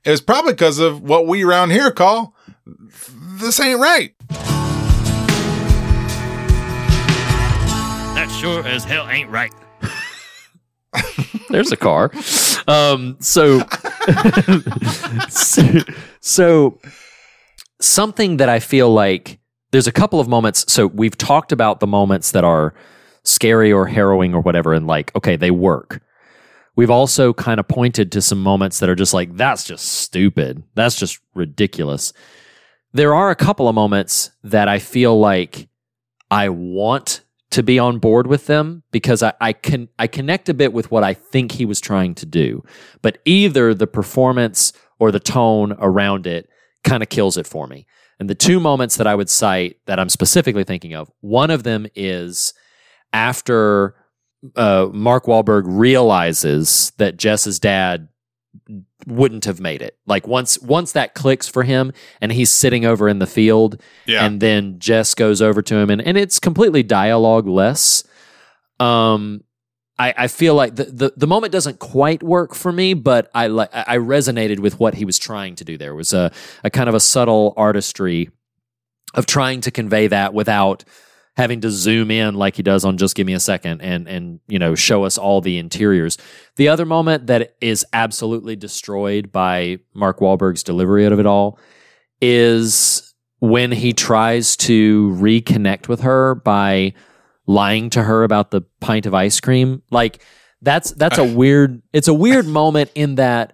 It was probably because of what we around here call this ain't right. That sure as hell ain't right. There's a car. Um, so, so, so something that I feel like there's a couple of moments. So we've talked about the moments that are scary or harrowing or whatever, and like, okay, they work. We've also kind of pointed to some moments that are just like, that's just stupid. That's just ridiculous. There are a couple of moments that I feel like I want to be on board with them because I, I can I connect a bit with what I think he was trying to do. But either the performance or the tone around it kind of kills it for me. And the two moments that I would cite that I'm specifically thinking of, one of them is after uh, Mark Wahlberg realizes that Jess's dad wouldn't have made it. Like once once that clicks for him and he's sitting over in the field Yeah. and then Jess goes over to him and, and it's completely dialogue less. Um I, I feel like the, the, the moment doesn't quite work for me, but I like I resonated with what he was trying to do. There was a, a kind of a subtle artistry of trying to convey that without having to zoom in like he does on just give me a second and and you know show us all the interiors. The other moment that is absolutely destroyed by Mark Wahlberg's delivery of it all is when he tries to reconnect with her by lying to her about the pint of ice cream. Like that's that's a weird it's a weird moment in that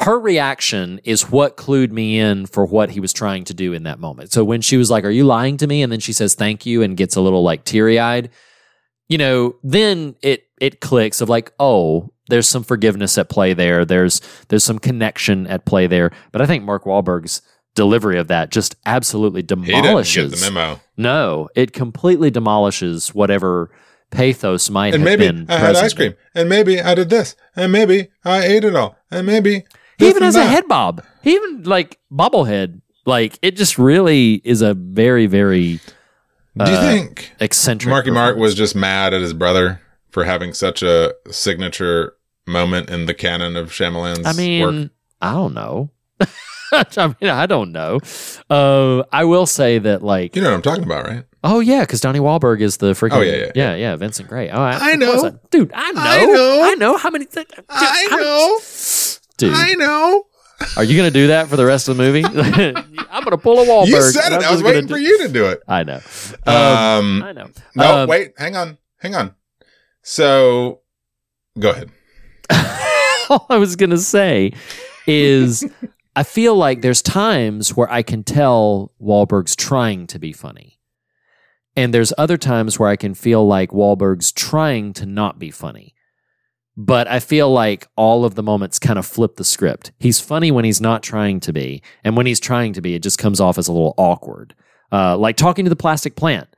her reaction is what clued me in for what he was trying to do in that moment. So when she was like, "Are you lying to me?" and then she says thank you and gets a little like teary-eyed, you know, then it it clicks of like, "Oh, there's some forgiveness at play there. There's there's some connection at play there." But I think Mark Wahlberg's delivery of that just absolutely demolishes the memo. no, it completely demolishes whatever pathos might And have maybe been. I had present ice cream. And maybe I did this. And maybe I ate it all. And maybe. He even has a head bob. He even like bobblehead. Like it just really is a very very Do you think eccentric. Marky Mark was just mad at his brother for having such a signature moment in the canon of Shyamalan's I mean, work? I don't know. I mean, I don't know. Uh, I will say that, like, You know what I'm talking about, right? oh yeah, because Donnie Wahlberg is the freaking Oh, yeah, yeah, yeah, yeah, Vincent Grey. Oh, I, I know. dude. I know, I know. I know how many things. I know. Dude. know. Are you gonna do that for the rest of the movie? I'm gonna pull a Wahlberg. You said it. I'm was just gonna waiting do- for you to do it. I know. Um, Um, I know. no, Um, wait. Hang on. Hang on. So, go ahead. all I was gonna say is I feel like there's times where I can tell Wahlberg's trying to be funny. And there's other times where I can feel like Wahlberg's trying to not be funny. But I feel like all of the moments kind of flip the script. He's funny when he's not trying to be. And when he's trying to be, it just comes off as a little awkward. Uh, like talking to the plastic plant,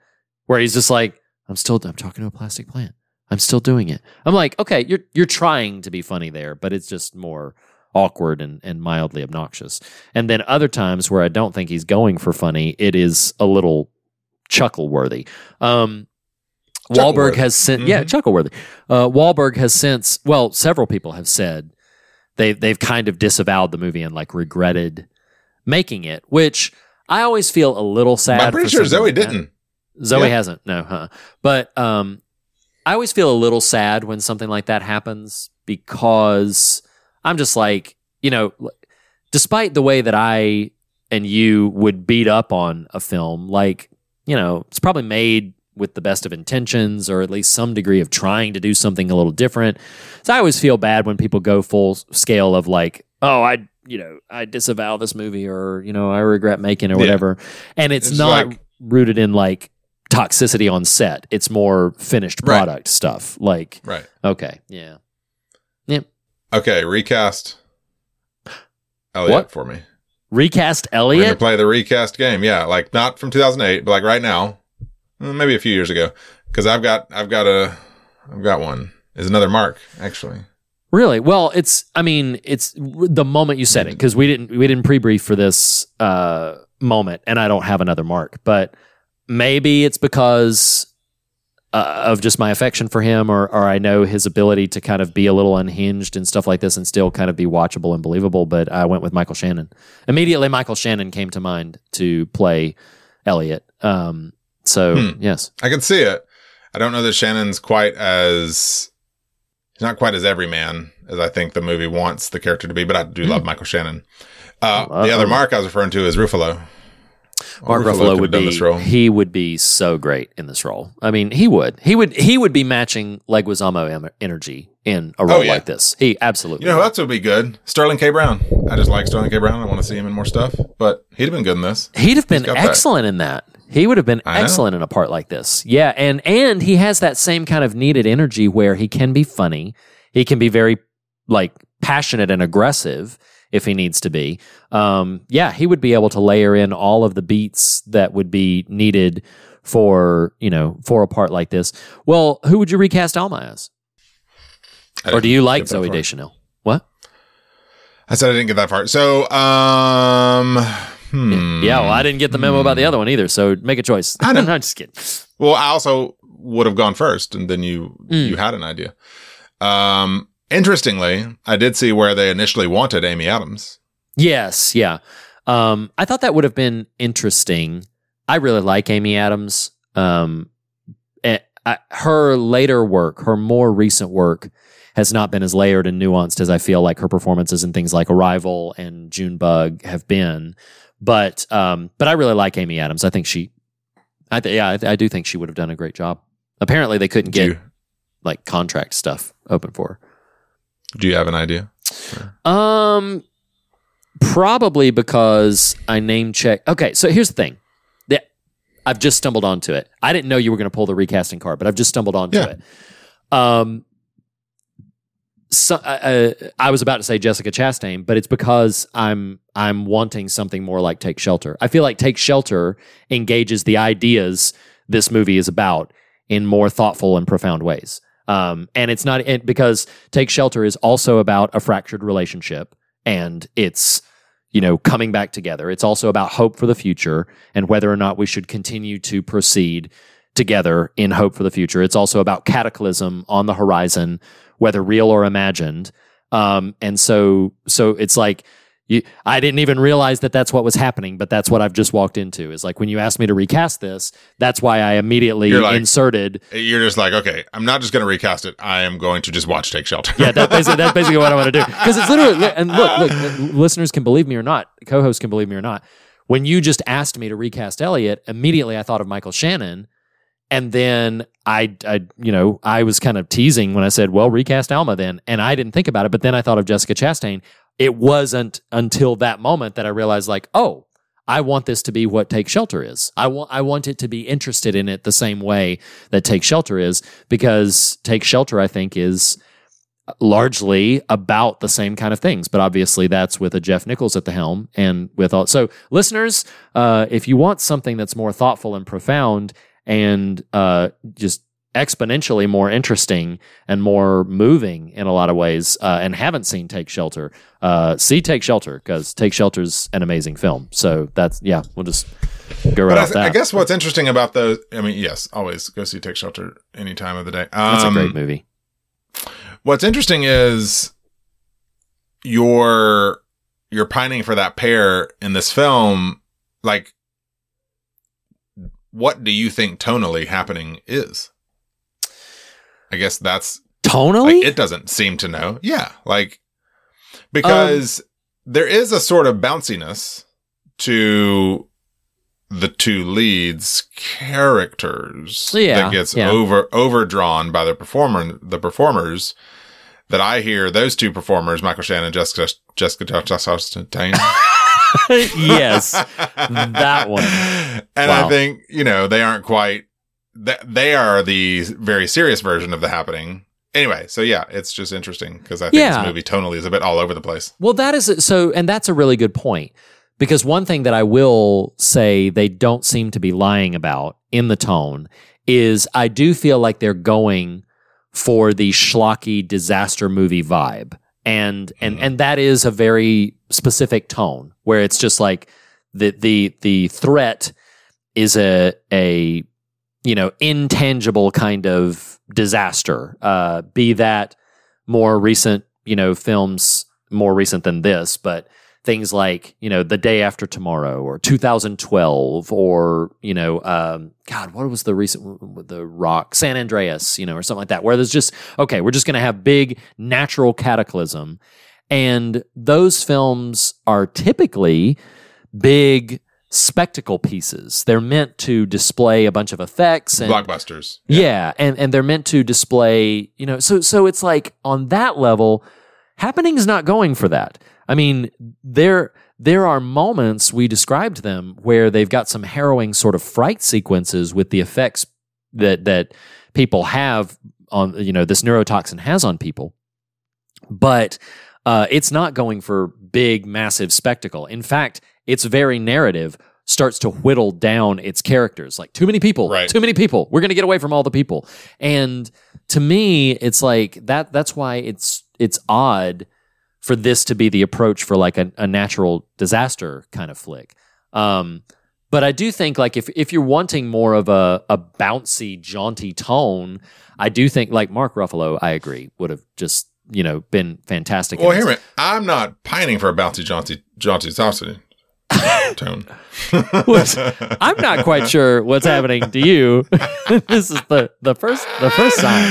where he's just like, I'm still I'm talking to a plastic plant. I'm still doing it. I'm like, okay, you're you're trying to be funny there, but it's just more awkward and, and mildly obnoxious. And then other times where I don't think he's going for funny, it is a little chuckle worthy. Um, Wahlberg has sent, yeah, Chuckleworthy. Uh, Wahlberg has since, well, several people have said they they've kind of disavowed the movie and like regretted making it, which I always feel a little sad. I'm pretty sure Zooey like didn't. Zooey Yeah. hasn't, no, huh? But um, I always feel a little sad when something like that happens because I'm just like, you know, despite the way that I and you would beat up on a film, like, you know, it's probably made with the best of intentions or at least some degree of trying to do something a little different. So I always feel bad when people go full scale of like, oh, I, you know, I disavow this movie or, you know, I regret making it or Yeah. whatever. And it's, It's not like- rooted in like toxicity on set. It's more finished Right. product stuff. Like, Right. okay, yeah. Yep. Okay, recast Elliot What? for me. Recast We're going to Elliot? play the recast game. Yeah, like not from 2008, but like right now. Maybe a few years ago. Cuz I've got I've got a I've got one. Is another mark actually. Really? Well, it's. I mean, it's the moment you said it because we didn't we didn't pre-brief for this uh, moment, and I don't have another mark. But maybe it's because uh, of just my affection for him, or or I know his ability to kind of be a little unhinged and stuff like this, and still kind of be watchable and believable. But I went with Michael Shannon. Immediately, Michael Shannon came to mind to play Elliot. Um, so Hmm. yes, I can see it. I don't know that Shannon's quite as he's not quite as everyman as I think the movie wants the character to be, but I do love Michael Shannon. Uh, the other Uh-oh. Mark I was referring to is Ruffalo. Mark Ruffalo Ruffalo would be this role. he would be so great in this role. I mean, he would he would he would be matching Leguizamo energy in a role Oh, yeah. like this. He absolutely. You know who would. be good? Sterling K. Brown. I just like Sterling K. Brown. I want to see him in more stuff, but he'd have been good in this. He'd have been got that. excellent in that. He would have been I know. excellent in a part like this. Yeah, and and he has that same kind of needed energy where he can be funny. He can be very like passionate and aggressive if he needs to be. Um, yeah, he would be able to layer in all of the beats that would be needed for you know for a part like this. Well, who would you recast Alma as? Or do you like Zooey. Deschanel? What? I said I didn't get that far. So, um, hmm. Yeah, well, I didn't get the memo about the other one either. So make a choice. I know. I'm just kidding. Well, I also would have gone first, and then you Mm. you had an idea. Um, interestingly, I did see where they initially wanted Amy Adams. Yes, yeah. Um, I thought that would have been interesting. I really like Amy Adams. Um, eh, I, her later work, her more recent work, has not been as layered and nuanced as I feel like her performances in things like Arrival and Junebug have been. But um, but I really like Amy Adams. I think she, I th- yeah, I, I do think she would have done a great job. Apparently, they couldn't get you, like contract stuff open for her. do you have an idea? Um, probably because I name check. Okay, so here's the thing. Yeah, I've just stumbled onto it. I didn't know you were going to pull the recasting card, but I've just stumbled onto Yeah. it. Um, so, uh, uh, I was about to say Jessica Chastain, but it's because I'm I'm wanting something more like Take Shelter. I feel like Take Shelter engages the ideas this movie is about in more thoughtful and profound ways. Um, and it's not it, because Take Shelter is also about a fractured relationship and it's you know coming back together. It's also about hope for the future and whether or not we should continue to proceed together in hope for the future. It's also about cataclysm on the horizon, whether real or imagined. Um, and so, so it's like you, I didn't even realize that that's what was happening, but that's what I've just walked into. Is like when you asked me to recast this, that's why I immediately You're like- inserted. You're just like, okay, I'm not just going to recast it. I am going to just watch Take Shelter. Yeah, that basically, that's basically what I want to do. Because it's literally, and look, look, listeners can believe me or not, co-hosts can believe me or not. When you just asked me to recast Elliot, immediately I thought of Michael Shannon, and then I, I, you know, I was kind of teasing when I said, "Well, recast Alma then," and I didn't think about it. But then I thought of Jessica Chastain. It wasn't until that moment that I realized, like, oh, I want this to be what Take Shelter is. I want I want it to be interested in it the same way that Take Shelter is because Take Shelter I think is largely about the same kind of things but obviously that's with a Jeff Nichols at the helm and with all so listeners uh if you want something that's more thoughtful and profound and uh just exponentially more interesting and more moving in a lot of ways uh, and haven't seen Take Shelter, uh, see Take Shelter because Take Shelter's an amazing film. So that's, yeah, we'll just go right But I, off th- that. I guess what's interesting about those, I mean, yes, always go see Take Shelter any time of the day. that's Um, a great movie. What's interesting is you're you're pining for that pair in this film. Like, what do you think tonally happening is? I guess that's Tonally? like it doesn't seem to know. Yeah, like because um, there is a sort of bounciness to the two leads characters Yeah, that gets yeah. over overdrawn by the performer the performers that I hear those two performers Michael Shannon Jessica Jessica Chastain yes, that one. and Wow. I think you know they aren't quite that they are the very serious version of the happening anyway so yeah it's just interesting because I think Yeah. this movie tonally is a bit all over the place Well, that is so, and that's a really good point because one thing that I will say they don't seem to be lying about in the tone is I do feel like they're going for the schlocky disaster movie vibe, and and and that is a very specific tone where it's just like the the the threat is a a you know intangible kind of disaster. Uh, be that more recent, you know, films more recent than this, but things like, you know, The Day After Tomorrow or 2012 or, you know, um, God, what was the recent the rock? San Andreas, you know, or something like that, where there's just, okay, we're just going to have big natural cataclysm. And those films are typically big spectacle pieces. They're meant to display a bunch of effects and blockbusters yeah. and and they're meant to display, you know, so so it's like on that level, happening is not going for that. I mean, there there are moments we described them where they've got some harrowing sort of fright sequences with the effects that that people have on you know this neurotoxin has on people, but uh, it's not going for big massive spectacle. In fact, its very narrative starts to whittle down its characters like too many people Right. too many people we're going to get away from all the people and to me it's like that that's why it's it's odd for this to be the approach for like a, a natural disaster kind of flick. Um but i do think like if if you're wanting more of a a bouncy jaunty tone i do think like mark ruffalo i agree would have just you know been fantastic well hear me. I'm not pining for a bouncy jaunty jaunty tone. Which I'm not quite sure what's happening to you. this is the the first the first sign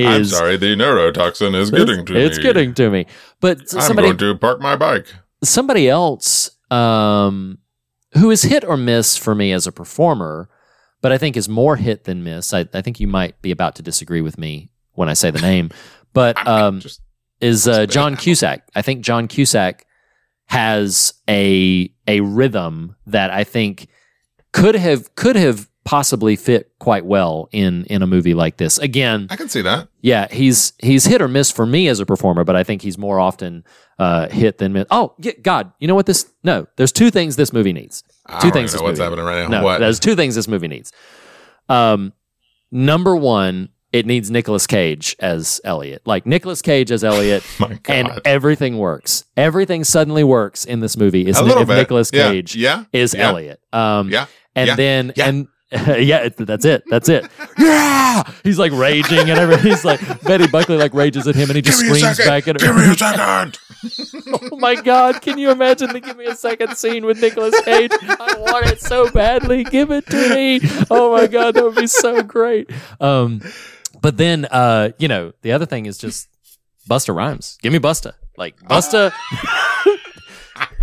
I'm sorry the neurotoxin is getting to it's me. It's getting to me. But s- I'm somebody going to park my bike somebody else um, who is hit or miss for me as a performer, but I think is more hit than miss. I, I think you might be about to disagree with me when I say the name, but um, just is uh, John. Cusack. I think John Cusack has a a rhythm that I think could have could have possibly fit quite well in in a movie like this. Again, I can see that yeah, he's he's hit or miss for me as a performer, but I think he's more often uh, hit than miss. Oh, yeah, God, you know what this? No, there's two things this movie needs. Two things know what's movie happening right now no, what there's two things this movie needs. Um, number one, it needs Nicolas Cage as Elliot. Like Nicolas Cage as Elliot, My and everything works. Everything suddenly works in this movie. Is if bit. Nicolas Yeah. Cage Yeah. is Yeah. Elliot. Um, yeah and Yeah. then Yeah. and yeah, it, that's it. That's it. Yeah, he's like raging and everything. He's like Betty Buckley like rages at him, and he just Give me a screams back at her. Give me a second. Oh my God! Can you imagine the give me a second scene with Nicolas Cage? I want it so badly. Give it to me. Oh my God, that would be so great. Um, but then uh, you know, the other thing is just Busta Rhymes. Give me Busta. Like Busta.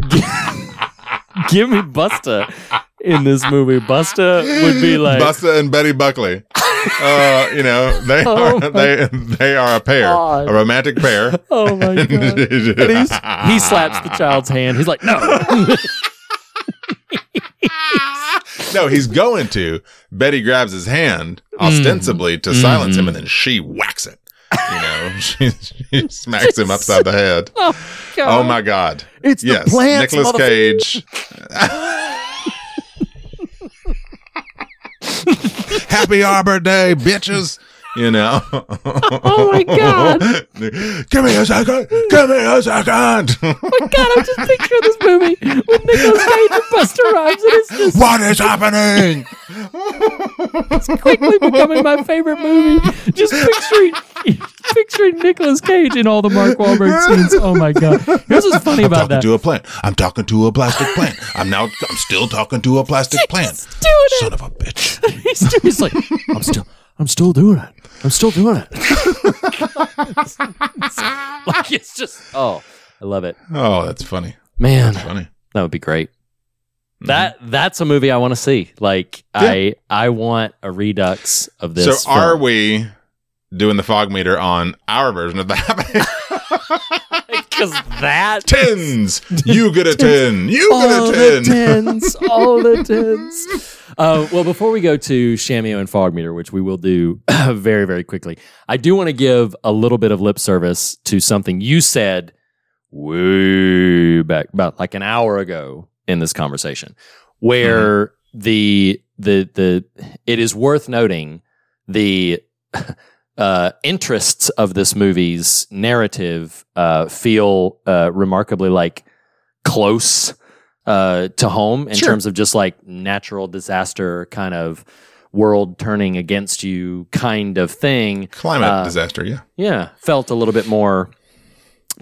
give me Busta in this movie. Busta would be like Busta and Betty Buckley. Uh, you know, they Oh are they they are a pair, God. a romantic pair. Oh my god! He slaps the child's hand. He's like, "No, no, he's going to. Betty grabs his hand ostensibly to silence him, and then she whacks it. You know, she, she smacks him upside the head. oh god! Oh my God! It's the yes, plants, Nicolas. Cage. Happy Arbor Day, bitches! You know? Oh my God. Give me a second. Give me a second. Oh my God, I'm just picturing this movie with Nicolas Cage and Busta Rhymes, and it's just what is happening? It's quickly becoming my favorite movie. Just picturing picturing Nicolas Cage in all the Mark Wahlberg scenes. Oh my god! Here's what's funny I'm about talking that. to a plant. I'm talking to a plastic plant. I'm now. I'm still talking to a plastic plant. Son of a bitch. He's, he's like, I'm still, I'm still doing it. I'm still doing it. like it's just, oh, I love it, Oh, that's funny. man. Funny. That would be great. Mm-hmm. That that's a movie I want to see. Like I I want a redux of this. so are we doing the fog meter on our version of that? Because that Tens. You get a ten. You all get a the tens, all the tens. Uh, well, before we go to Shamio and Fog Meter, which we will do very, very quickly, I do want to give a little bit of lip service to something you said way back, about like an hour ago in this conversation, where the the the it is worth noting the uh, interests of this movie's narrative uh, feel uh, remarkably like close uh, to home in Sure. terms of just like natural disaster kind of world turning against you kind of thing. Climate Uh, disaster. Yeah. Yeah, felt a little bit more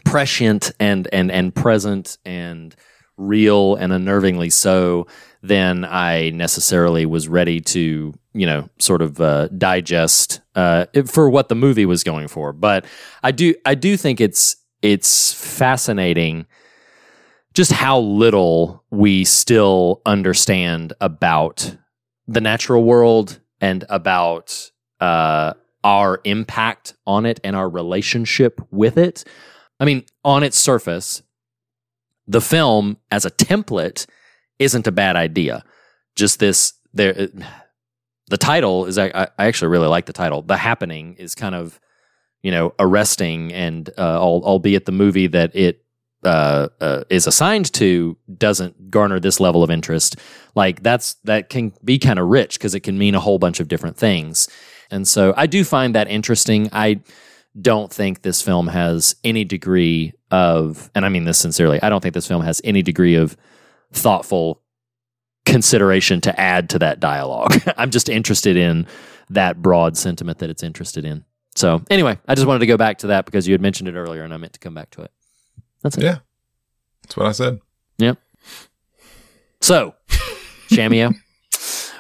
prescient and and and present and real and unnervingly so than I necessarily was ready to, you know, sort of uh, digest uh, for what the movie was going for. But I do I do think it's it's fascinating just how little we still understand about the natural world and about uh, our impact on it and our relationship with it. I mean, on its surface, the film as a template isn't a bad idea. Just this, there, the title is. I, I actually really like the title. The happening is kind of, you know, arresting, and uh, albeit the movie that it uh, uh, is assigned to doesn't garner this level of interest. Like that's that can be kind of rich because it can mean a whole bunch of different things. And so I do find that interesting. I don't think this film has any degree of, and I mean this sincerely, I don't think this film has any degree of thoughtful consideration to add to that dialogue. I'm just interested in that broad sentiment that it's interested in. So anyway, I just wanted to go back to that because you had mentioned it earlier and I meant to come back to it. That's it. Yeah. That's what I said. Yep. So, Shamio.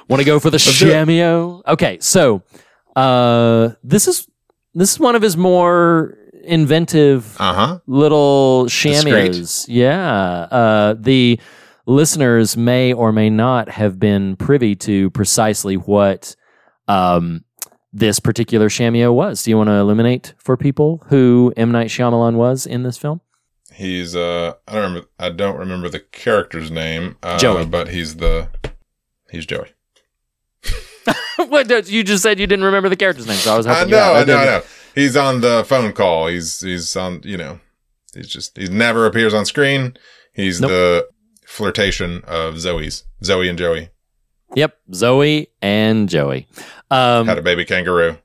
Want to go for the. Shamio? Okay, so uh this is this is one of his more inventive Uh huh. little Discreet. shamios. Yeah. Uh, the listeners may or may not have been privy to precisely what um, this particular shamio was. Do you want to eliminate for people who M Night Shyamalan was in this film? He's uh I don't remember I don't remember the character's name. Uh, Joey. but he's the he's Joey. what you just said you didn't remember the character's name, so I was I know, you out. I know, I know. He's on the phone call. He's he's on you know he's just he never appears on screen. He's Nope. the flirtation of Zooey's. Zooey and Joey Yep, Zooey and Joey. Um, had a baby kangaroo.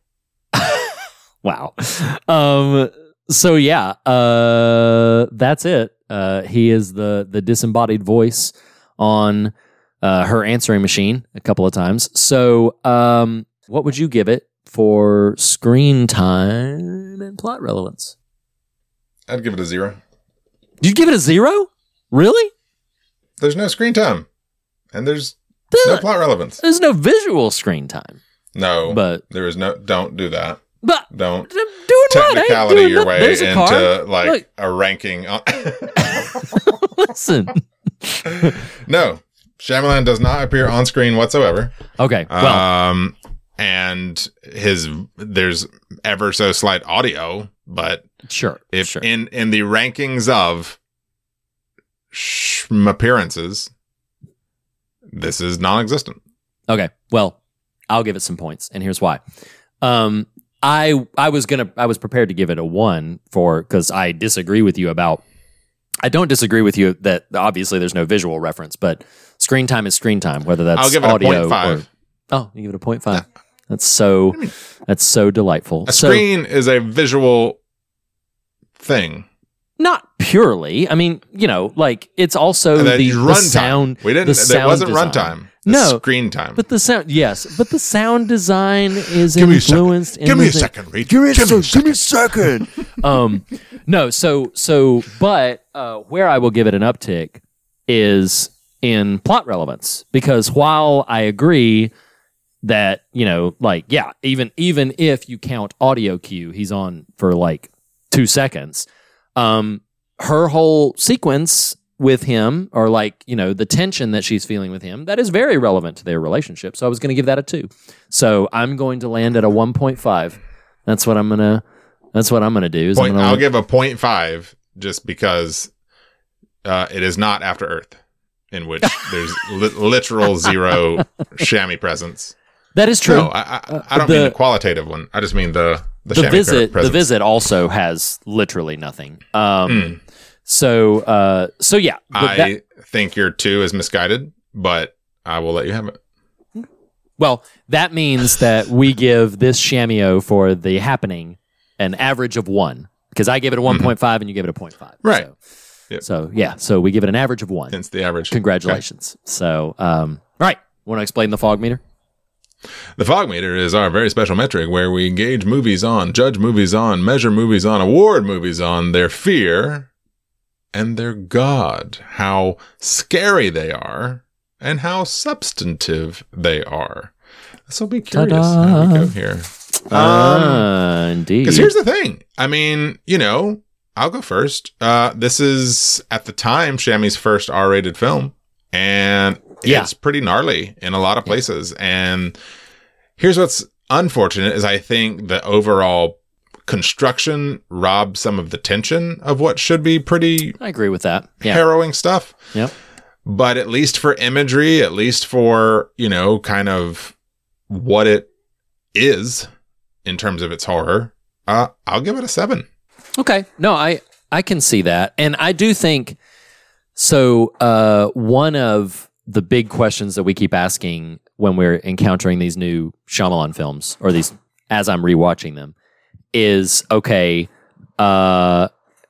Wow. Um so yeah, uh that's it. Uh he is the the disembodied voice on uh her answering machine a couple of times. So um what would you give it for screen time and plot relevance? I'd give it a zero. Did you give it a 0? Really? There's no screen time, and there's no plot relevance. There's no visual screen time. No, But there is no. Don't do that. but Don't I'm doing what? I ain't technicality your way into car. like Look. a ranking. On- Listen. no, Shyamalan does not appear on screen whatsoever. Okay. Well, um, and his there's ever so slight audio, but sure. if sure. in in the rankings of appearances, this is non-existent. Okay. Well, I'll give it some points, and here's why. Um, I I was gonna I was prepared to give it a one for because I disagree with you about. I don't disagree with you that obviously there's no visual reference, but screen time is screen time, whether that's I'll give it a audio 0.5. or oh, you give it a point five. That's so that's so delightful. A so screen is a visual thing. Not purely. I mean, you know, like it's also the, then the runtime. sound. We didn't. The That sound wasn't design. runtime. No, screen time. But the sound, yes, but the sound design is Give me a second. influenced. Give me a in the- second, Reed. Give me a second. second. um, no, so so, but uh, where I will give it an uptick is in plot relevance because while I agree that you know, like, yeah, even even if you count audio cue, he's on for like two seconds. Um, her whole sequence with him, or like you know, the tension that she's feeling with him, that is very relevant to their relationship. So I was going to give that a two. So I'm going to land at a one point five. That's what I'm gonna. That's what I'm gonna do. Is gonna I'll give a point five just because uh, it is not After Earth, in which there's li- literal zero Shami presence. that is true. No, I, I, I don't the- mean the qualitative one. I just mean the the, the visit the visit also has literally nothing um Mm. so uh so yeah I that- think your two is misguided, but I will let you have it. well that means that we give this shamio for the happening an average of one because i give it a 1.5 and you give it a 0.5 Mm-hmm. Right. so, Yep. so yeah so we give it an average of one Hence the average. congratulations so um right want to explain the fog meter The fog meter is our very special metric where we gauge movies on, judge movies on, measure movies on, award movies on their fear and their God, how scary they are and how substantive they are. This will be curious how we go here. ah indeed Because here's the thing. I mean, you know, I'll go first. Uh, this is at the time Shami's first R-rated film, and Yeah. it's pretty gnarly in a lot of places. And here's what's unfortunate is I think the overall construction robs some of the tension of what should be pretty i agree with that yeah harrowing stuff. Yep. But at least for imagery, at least for, you know, kind of what it is in terms of its horror, uh, I'll give it a seven. Okay. No, I I can see that. And I do think so uh one of the big questions that we keep asking when we're encountering these new Shyamalan films or these as I'm rewatching them is okay, uh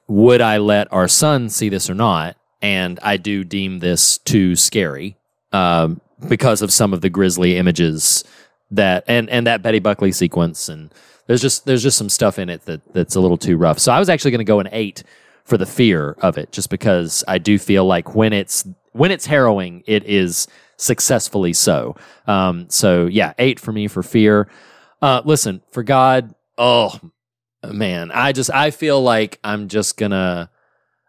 would I let our son see this or not? And I do deem this too scary um, because of some of the grisly images that and and that Betty Buckley sequence and there's just there's just some stuff in it that that's a little too rough. So I was actually going to go an 8 for the fear of it just because I do feel like when it's when it's harrowing it is successfully so. Um so yeah, 8 for me for fear. Uh listen, for God, oh man, I just I feel like I'm just to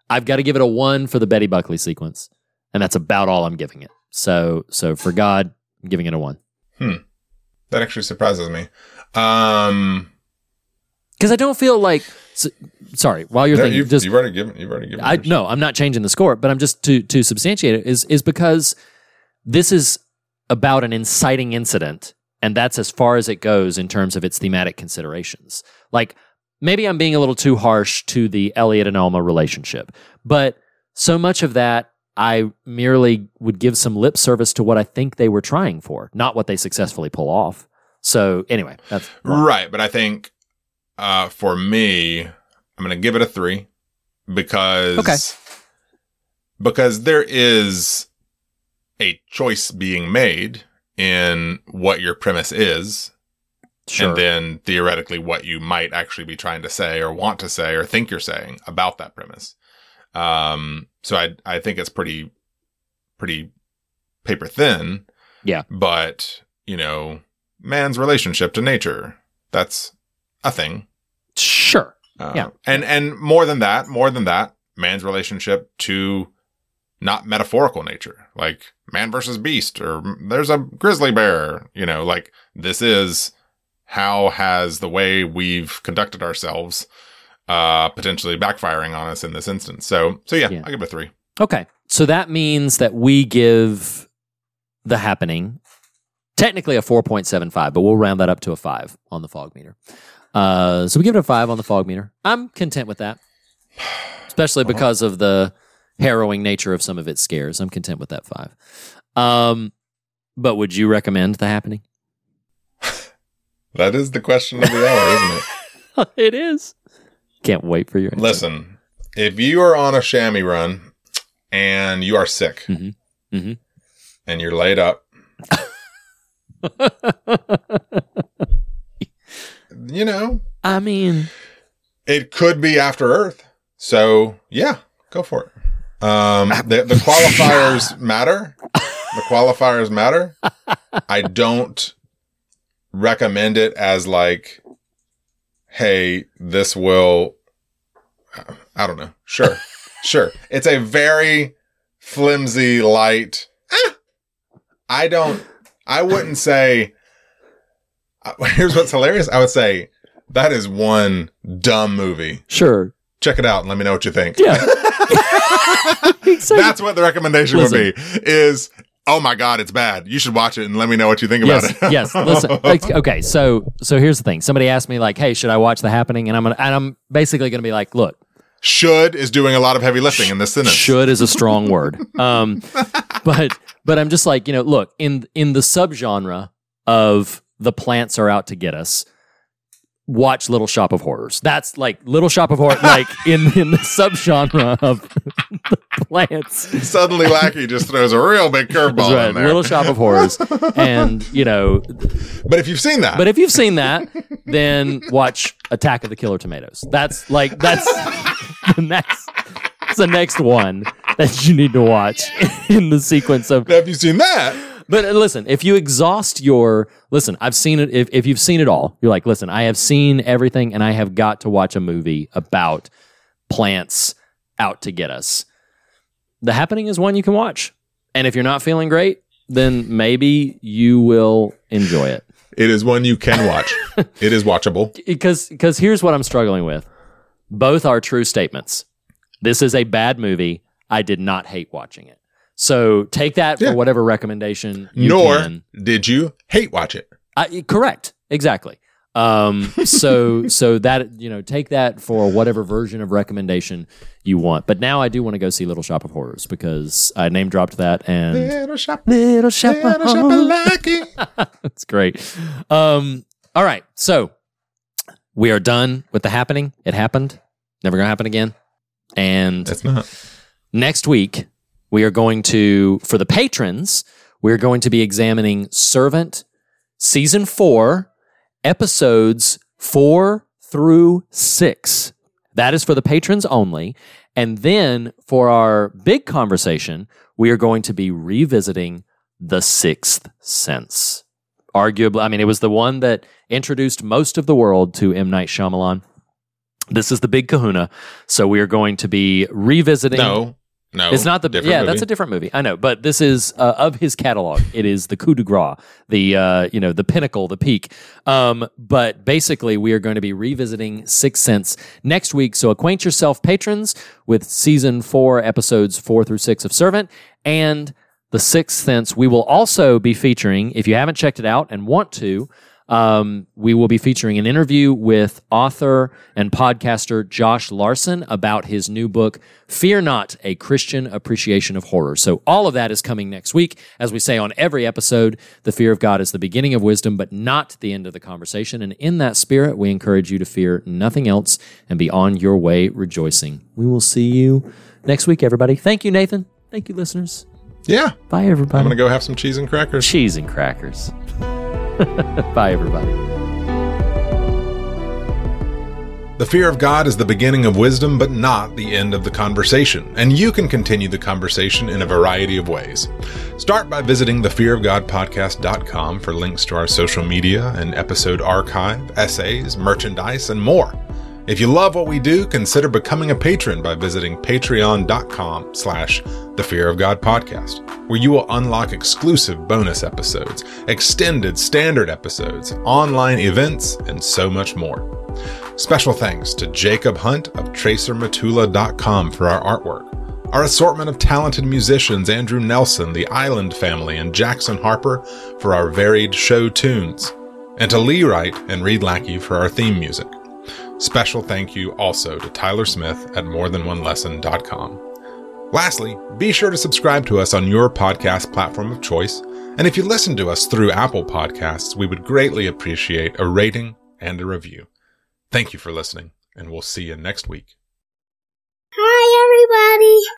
I've got to give it a 1 for the Betty Buckley sequence and that's about all I'm giving it. So so for God, I'm giving it a 1. Hmm, that actually surprises me. Um, Because I don't feel like. s sorry, while you're no, thinking, you've, just you've already given. You've already given. I yours. no, I'm not changing the score, but I'm just to to substantiate it is is because this is about an inciting incident, and that's as far as it goes in terms of its thematic considerations. Like maybe I'm being a little too harsh to the Elliot and Alma relationship, but so much of that I merely would give some lip service to what I think they were trying for, not what they successfully pull off. So anyway, that's Right, but I think uh, for me, I'm going to give it a three because Okay. because there is a choice being made in what your premise is, sure. and then theoretically what you might actually be trying to say or want to say or think you're saying about that premise. Um, so I I think it's pretty pretty paper thin. Yeah. But, you know, man's relationship to nature, that's a thing. sure. Uh, Yeah. And and more than that, more than that, man's relationship to not metaphorical nature, like man versus beast, or there's a grizzly bear. You know, like this is how has the way we've conducted ourselves uh potentially backfiring on us in this instance. So so yeah, Yeah. I give it a three. Okay. So that means that we give the happening technically a 4.75, but we'll round that up to a 5 on the fog meter. Uh, so we give it a 5 on the fog meter. I'm content with that, especially because of the harrowing nature of some of its scares. I'm content with that 5. Um, but would you recommend the happening? That is the question of the hour, isn't it? it is. Can't wait for your answer. Listen, if you are on a Shami run and you are sick Mhm. Mhm. and you're laid up, you know, I mean, it could be after Earth. So yeah, go for it. Um, the, the qualifiers matter. The qualifiers matter. I don't recommend it as like, hey, this will. I don't know. Sure, sure. It's a very flimsy, light. eh. I don't. I wouldn't say. Here's what's hilarious. I would say that is one dumb movie. sure. Check it out and let me know what you think. Yeah. Exactly. That's what the recommendation would be is oh my god, it's bad. You should watch it and let me know what you think about yes, it. yes. Listen, like, okay, so so here's the thing. Somebody asked me like, "Hey, should I watch The Happening?" And I'm gonna, and I'm basically gonna be like, "Look, Should is doing a lot of heavy lifting in this sentence. should is a strong word." Um, but but I'm just like, you know, look in in the subgenre of the plants are out to get us. Watch Little Shop of Horrors. That's like Little Shop of Horrors, like in in the subgenre of the plants. Suddenly Lackey just throws a real big curveball right, in there. Little Shop of Horrors, and you know, but if you've seen that, But if you've seen that, then watch Attack of the Killer Tomatoes. That's like that's the next the next one that you need to watch in the sequence of Have you've seen that, but uh, listen, if you exhaust your listen, I've seen it if, if you've seen it all, you're like, listen, I have seen everything and I have got to watch a movie about plants out to get us. The happening is one you can watch. And if you're not feeling great, then maybe you will enjoy it. it is one you can watch. it is watchable. because because here's what I'm struggling with. Both are true statements. This is a bad movie. I did not hate watching it. So take that Yeah. for whatever recommendation you Nor can. did you hate watch it. I, correct. Exactly. Um, so so that you know, take that for whatever version of recommendation you want. But now I do want to go see Little Shop of Horrors because I name dropped that and Little shop, Little Shop of little shop of Horrors. That's great. Um, all right. So we are done with the happening. It happened. Never gonna happen again. And That's not. next week we are going to, for the patrons, we're going to be examining Servant season four, episodes four through six. That is for the patrons only. And then for our big conversation, we are going to be revisiting The Sixth Sense. Arguably, I mean, it was the one that introduced most of the world to M. Night Shyamalan. This is the big kahuna. So we are going to be revisiting. No, no. It's not the yeah. movie. That's a different movie. I know, but this is uh, of his catalog. It is the coup de grace, the uh, you know the pinnacle, the peak. Um, but basically, we are going to be revisiting Sixth Sense next week. So acquaint yourself, patrons, with season four, episodes four through six of Servant, and the Sixth Sense. We will also be featuring, if you haven't checked it out and want to. Um, we will be featuring an interview with author and podcaster Josh Larsen about his new book, Fear Not, a Christian Appreciation of Horror. So, all of that is coming next week. As we say on every episode, the fear of God is the beginning of wisdom, but not the end of the conversation. And in that spirit, we encourage you to fear nothing else and be on your way rejoicing. We will see you next week, everybody. Thank you, Nathan. Thank you, listeners. Yeah, Bye, everybody. I'm gonna go have some cheese and crackers. Cheese and crackers. Bye, everybody. The fear of God is the beginning of wisdom, but not the end of the conversation, and you can continue the conversation in a variety of ways. Start by visiting thefearofgodpodcast.com for links to our social media and episode archive, essays, merchandise, and more. If you love what we do, consider becoming a patron by visiting patreon.com slash the Fear of God podcast, where you will unlock exclusive bonus episodes, extended standard episodes, online events, and so much more. Special thanks to Jacob Hunt of TracerMatula.com for our artwork. Our assortment of talented musicians Andrew Nelson, the Island Family, and Jackson Harper for our varied show tunes. And to Lee Wright and Reed Lackey for our theme music. Special thank you also to Tyler Smith at morethanonelesson.com. Lastly, be sure to subscribe to us on your podcast platform of choice And if you listen to us through Apple Podcasts, we would greatly appreciate a rating and a review. Thank you for listening, and we'll see you next week. Hi, everybody.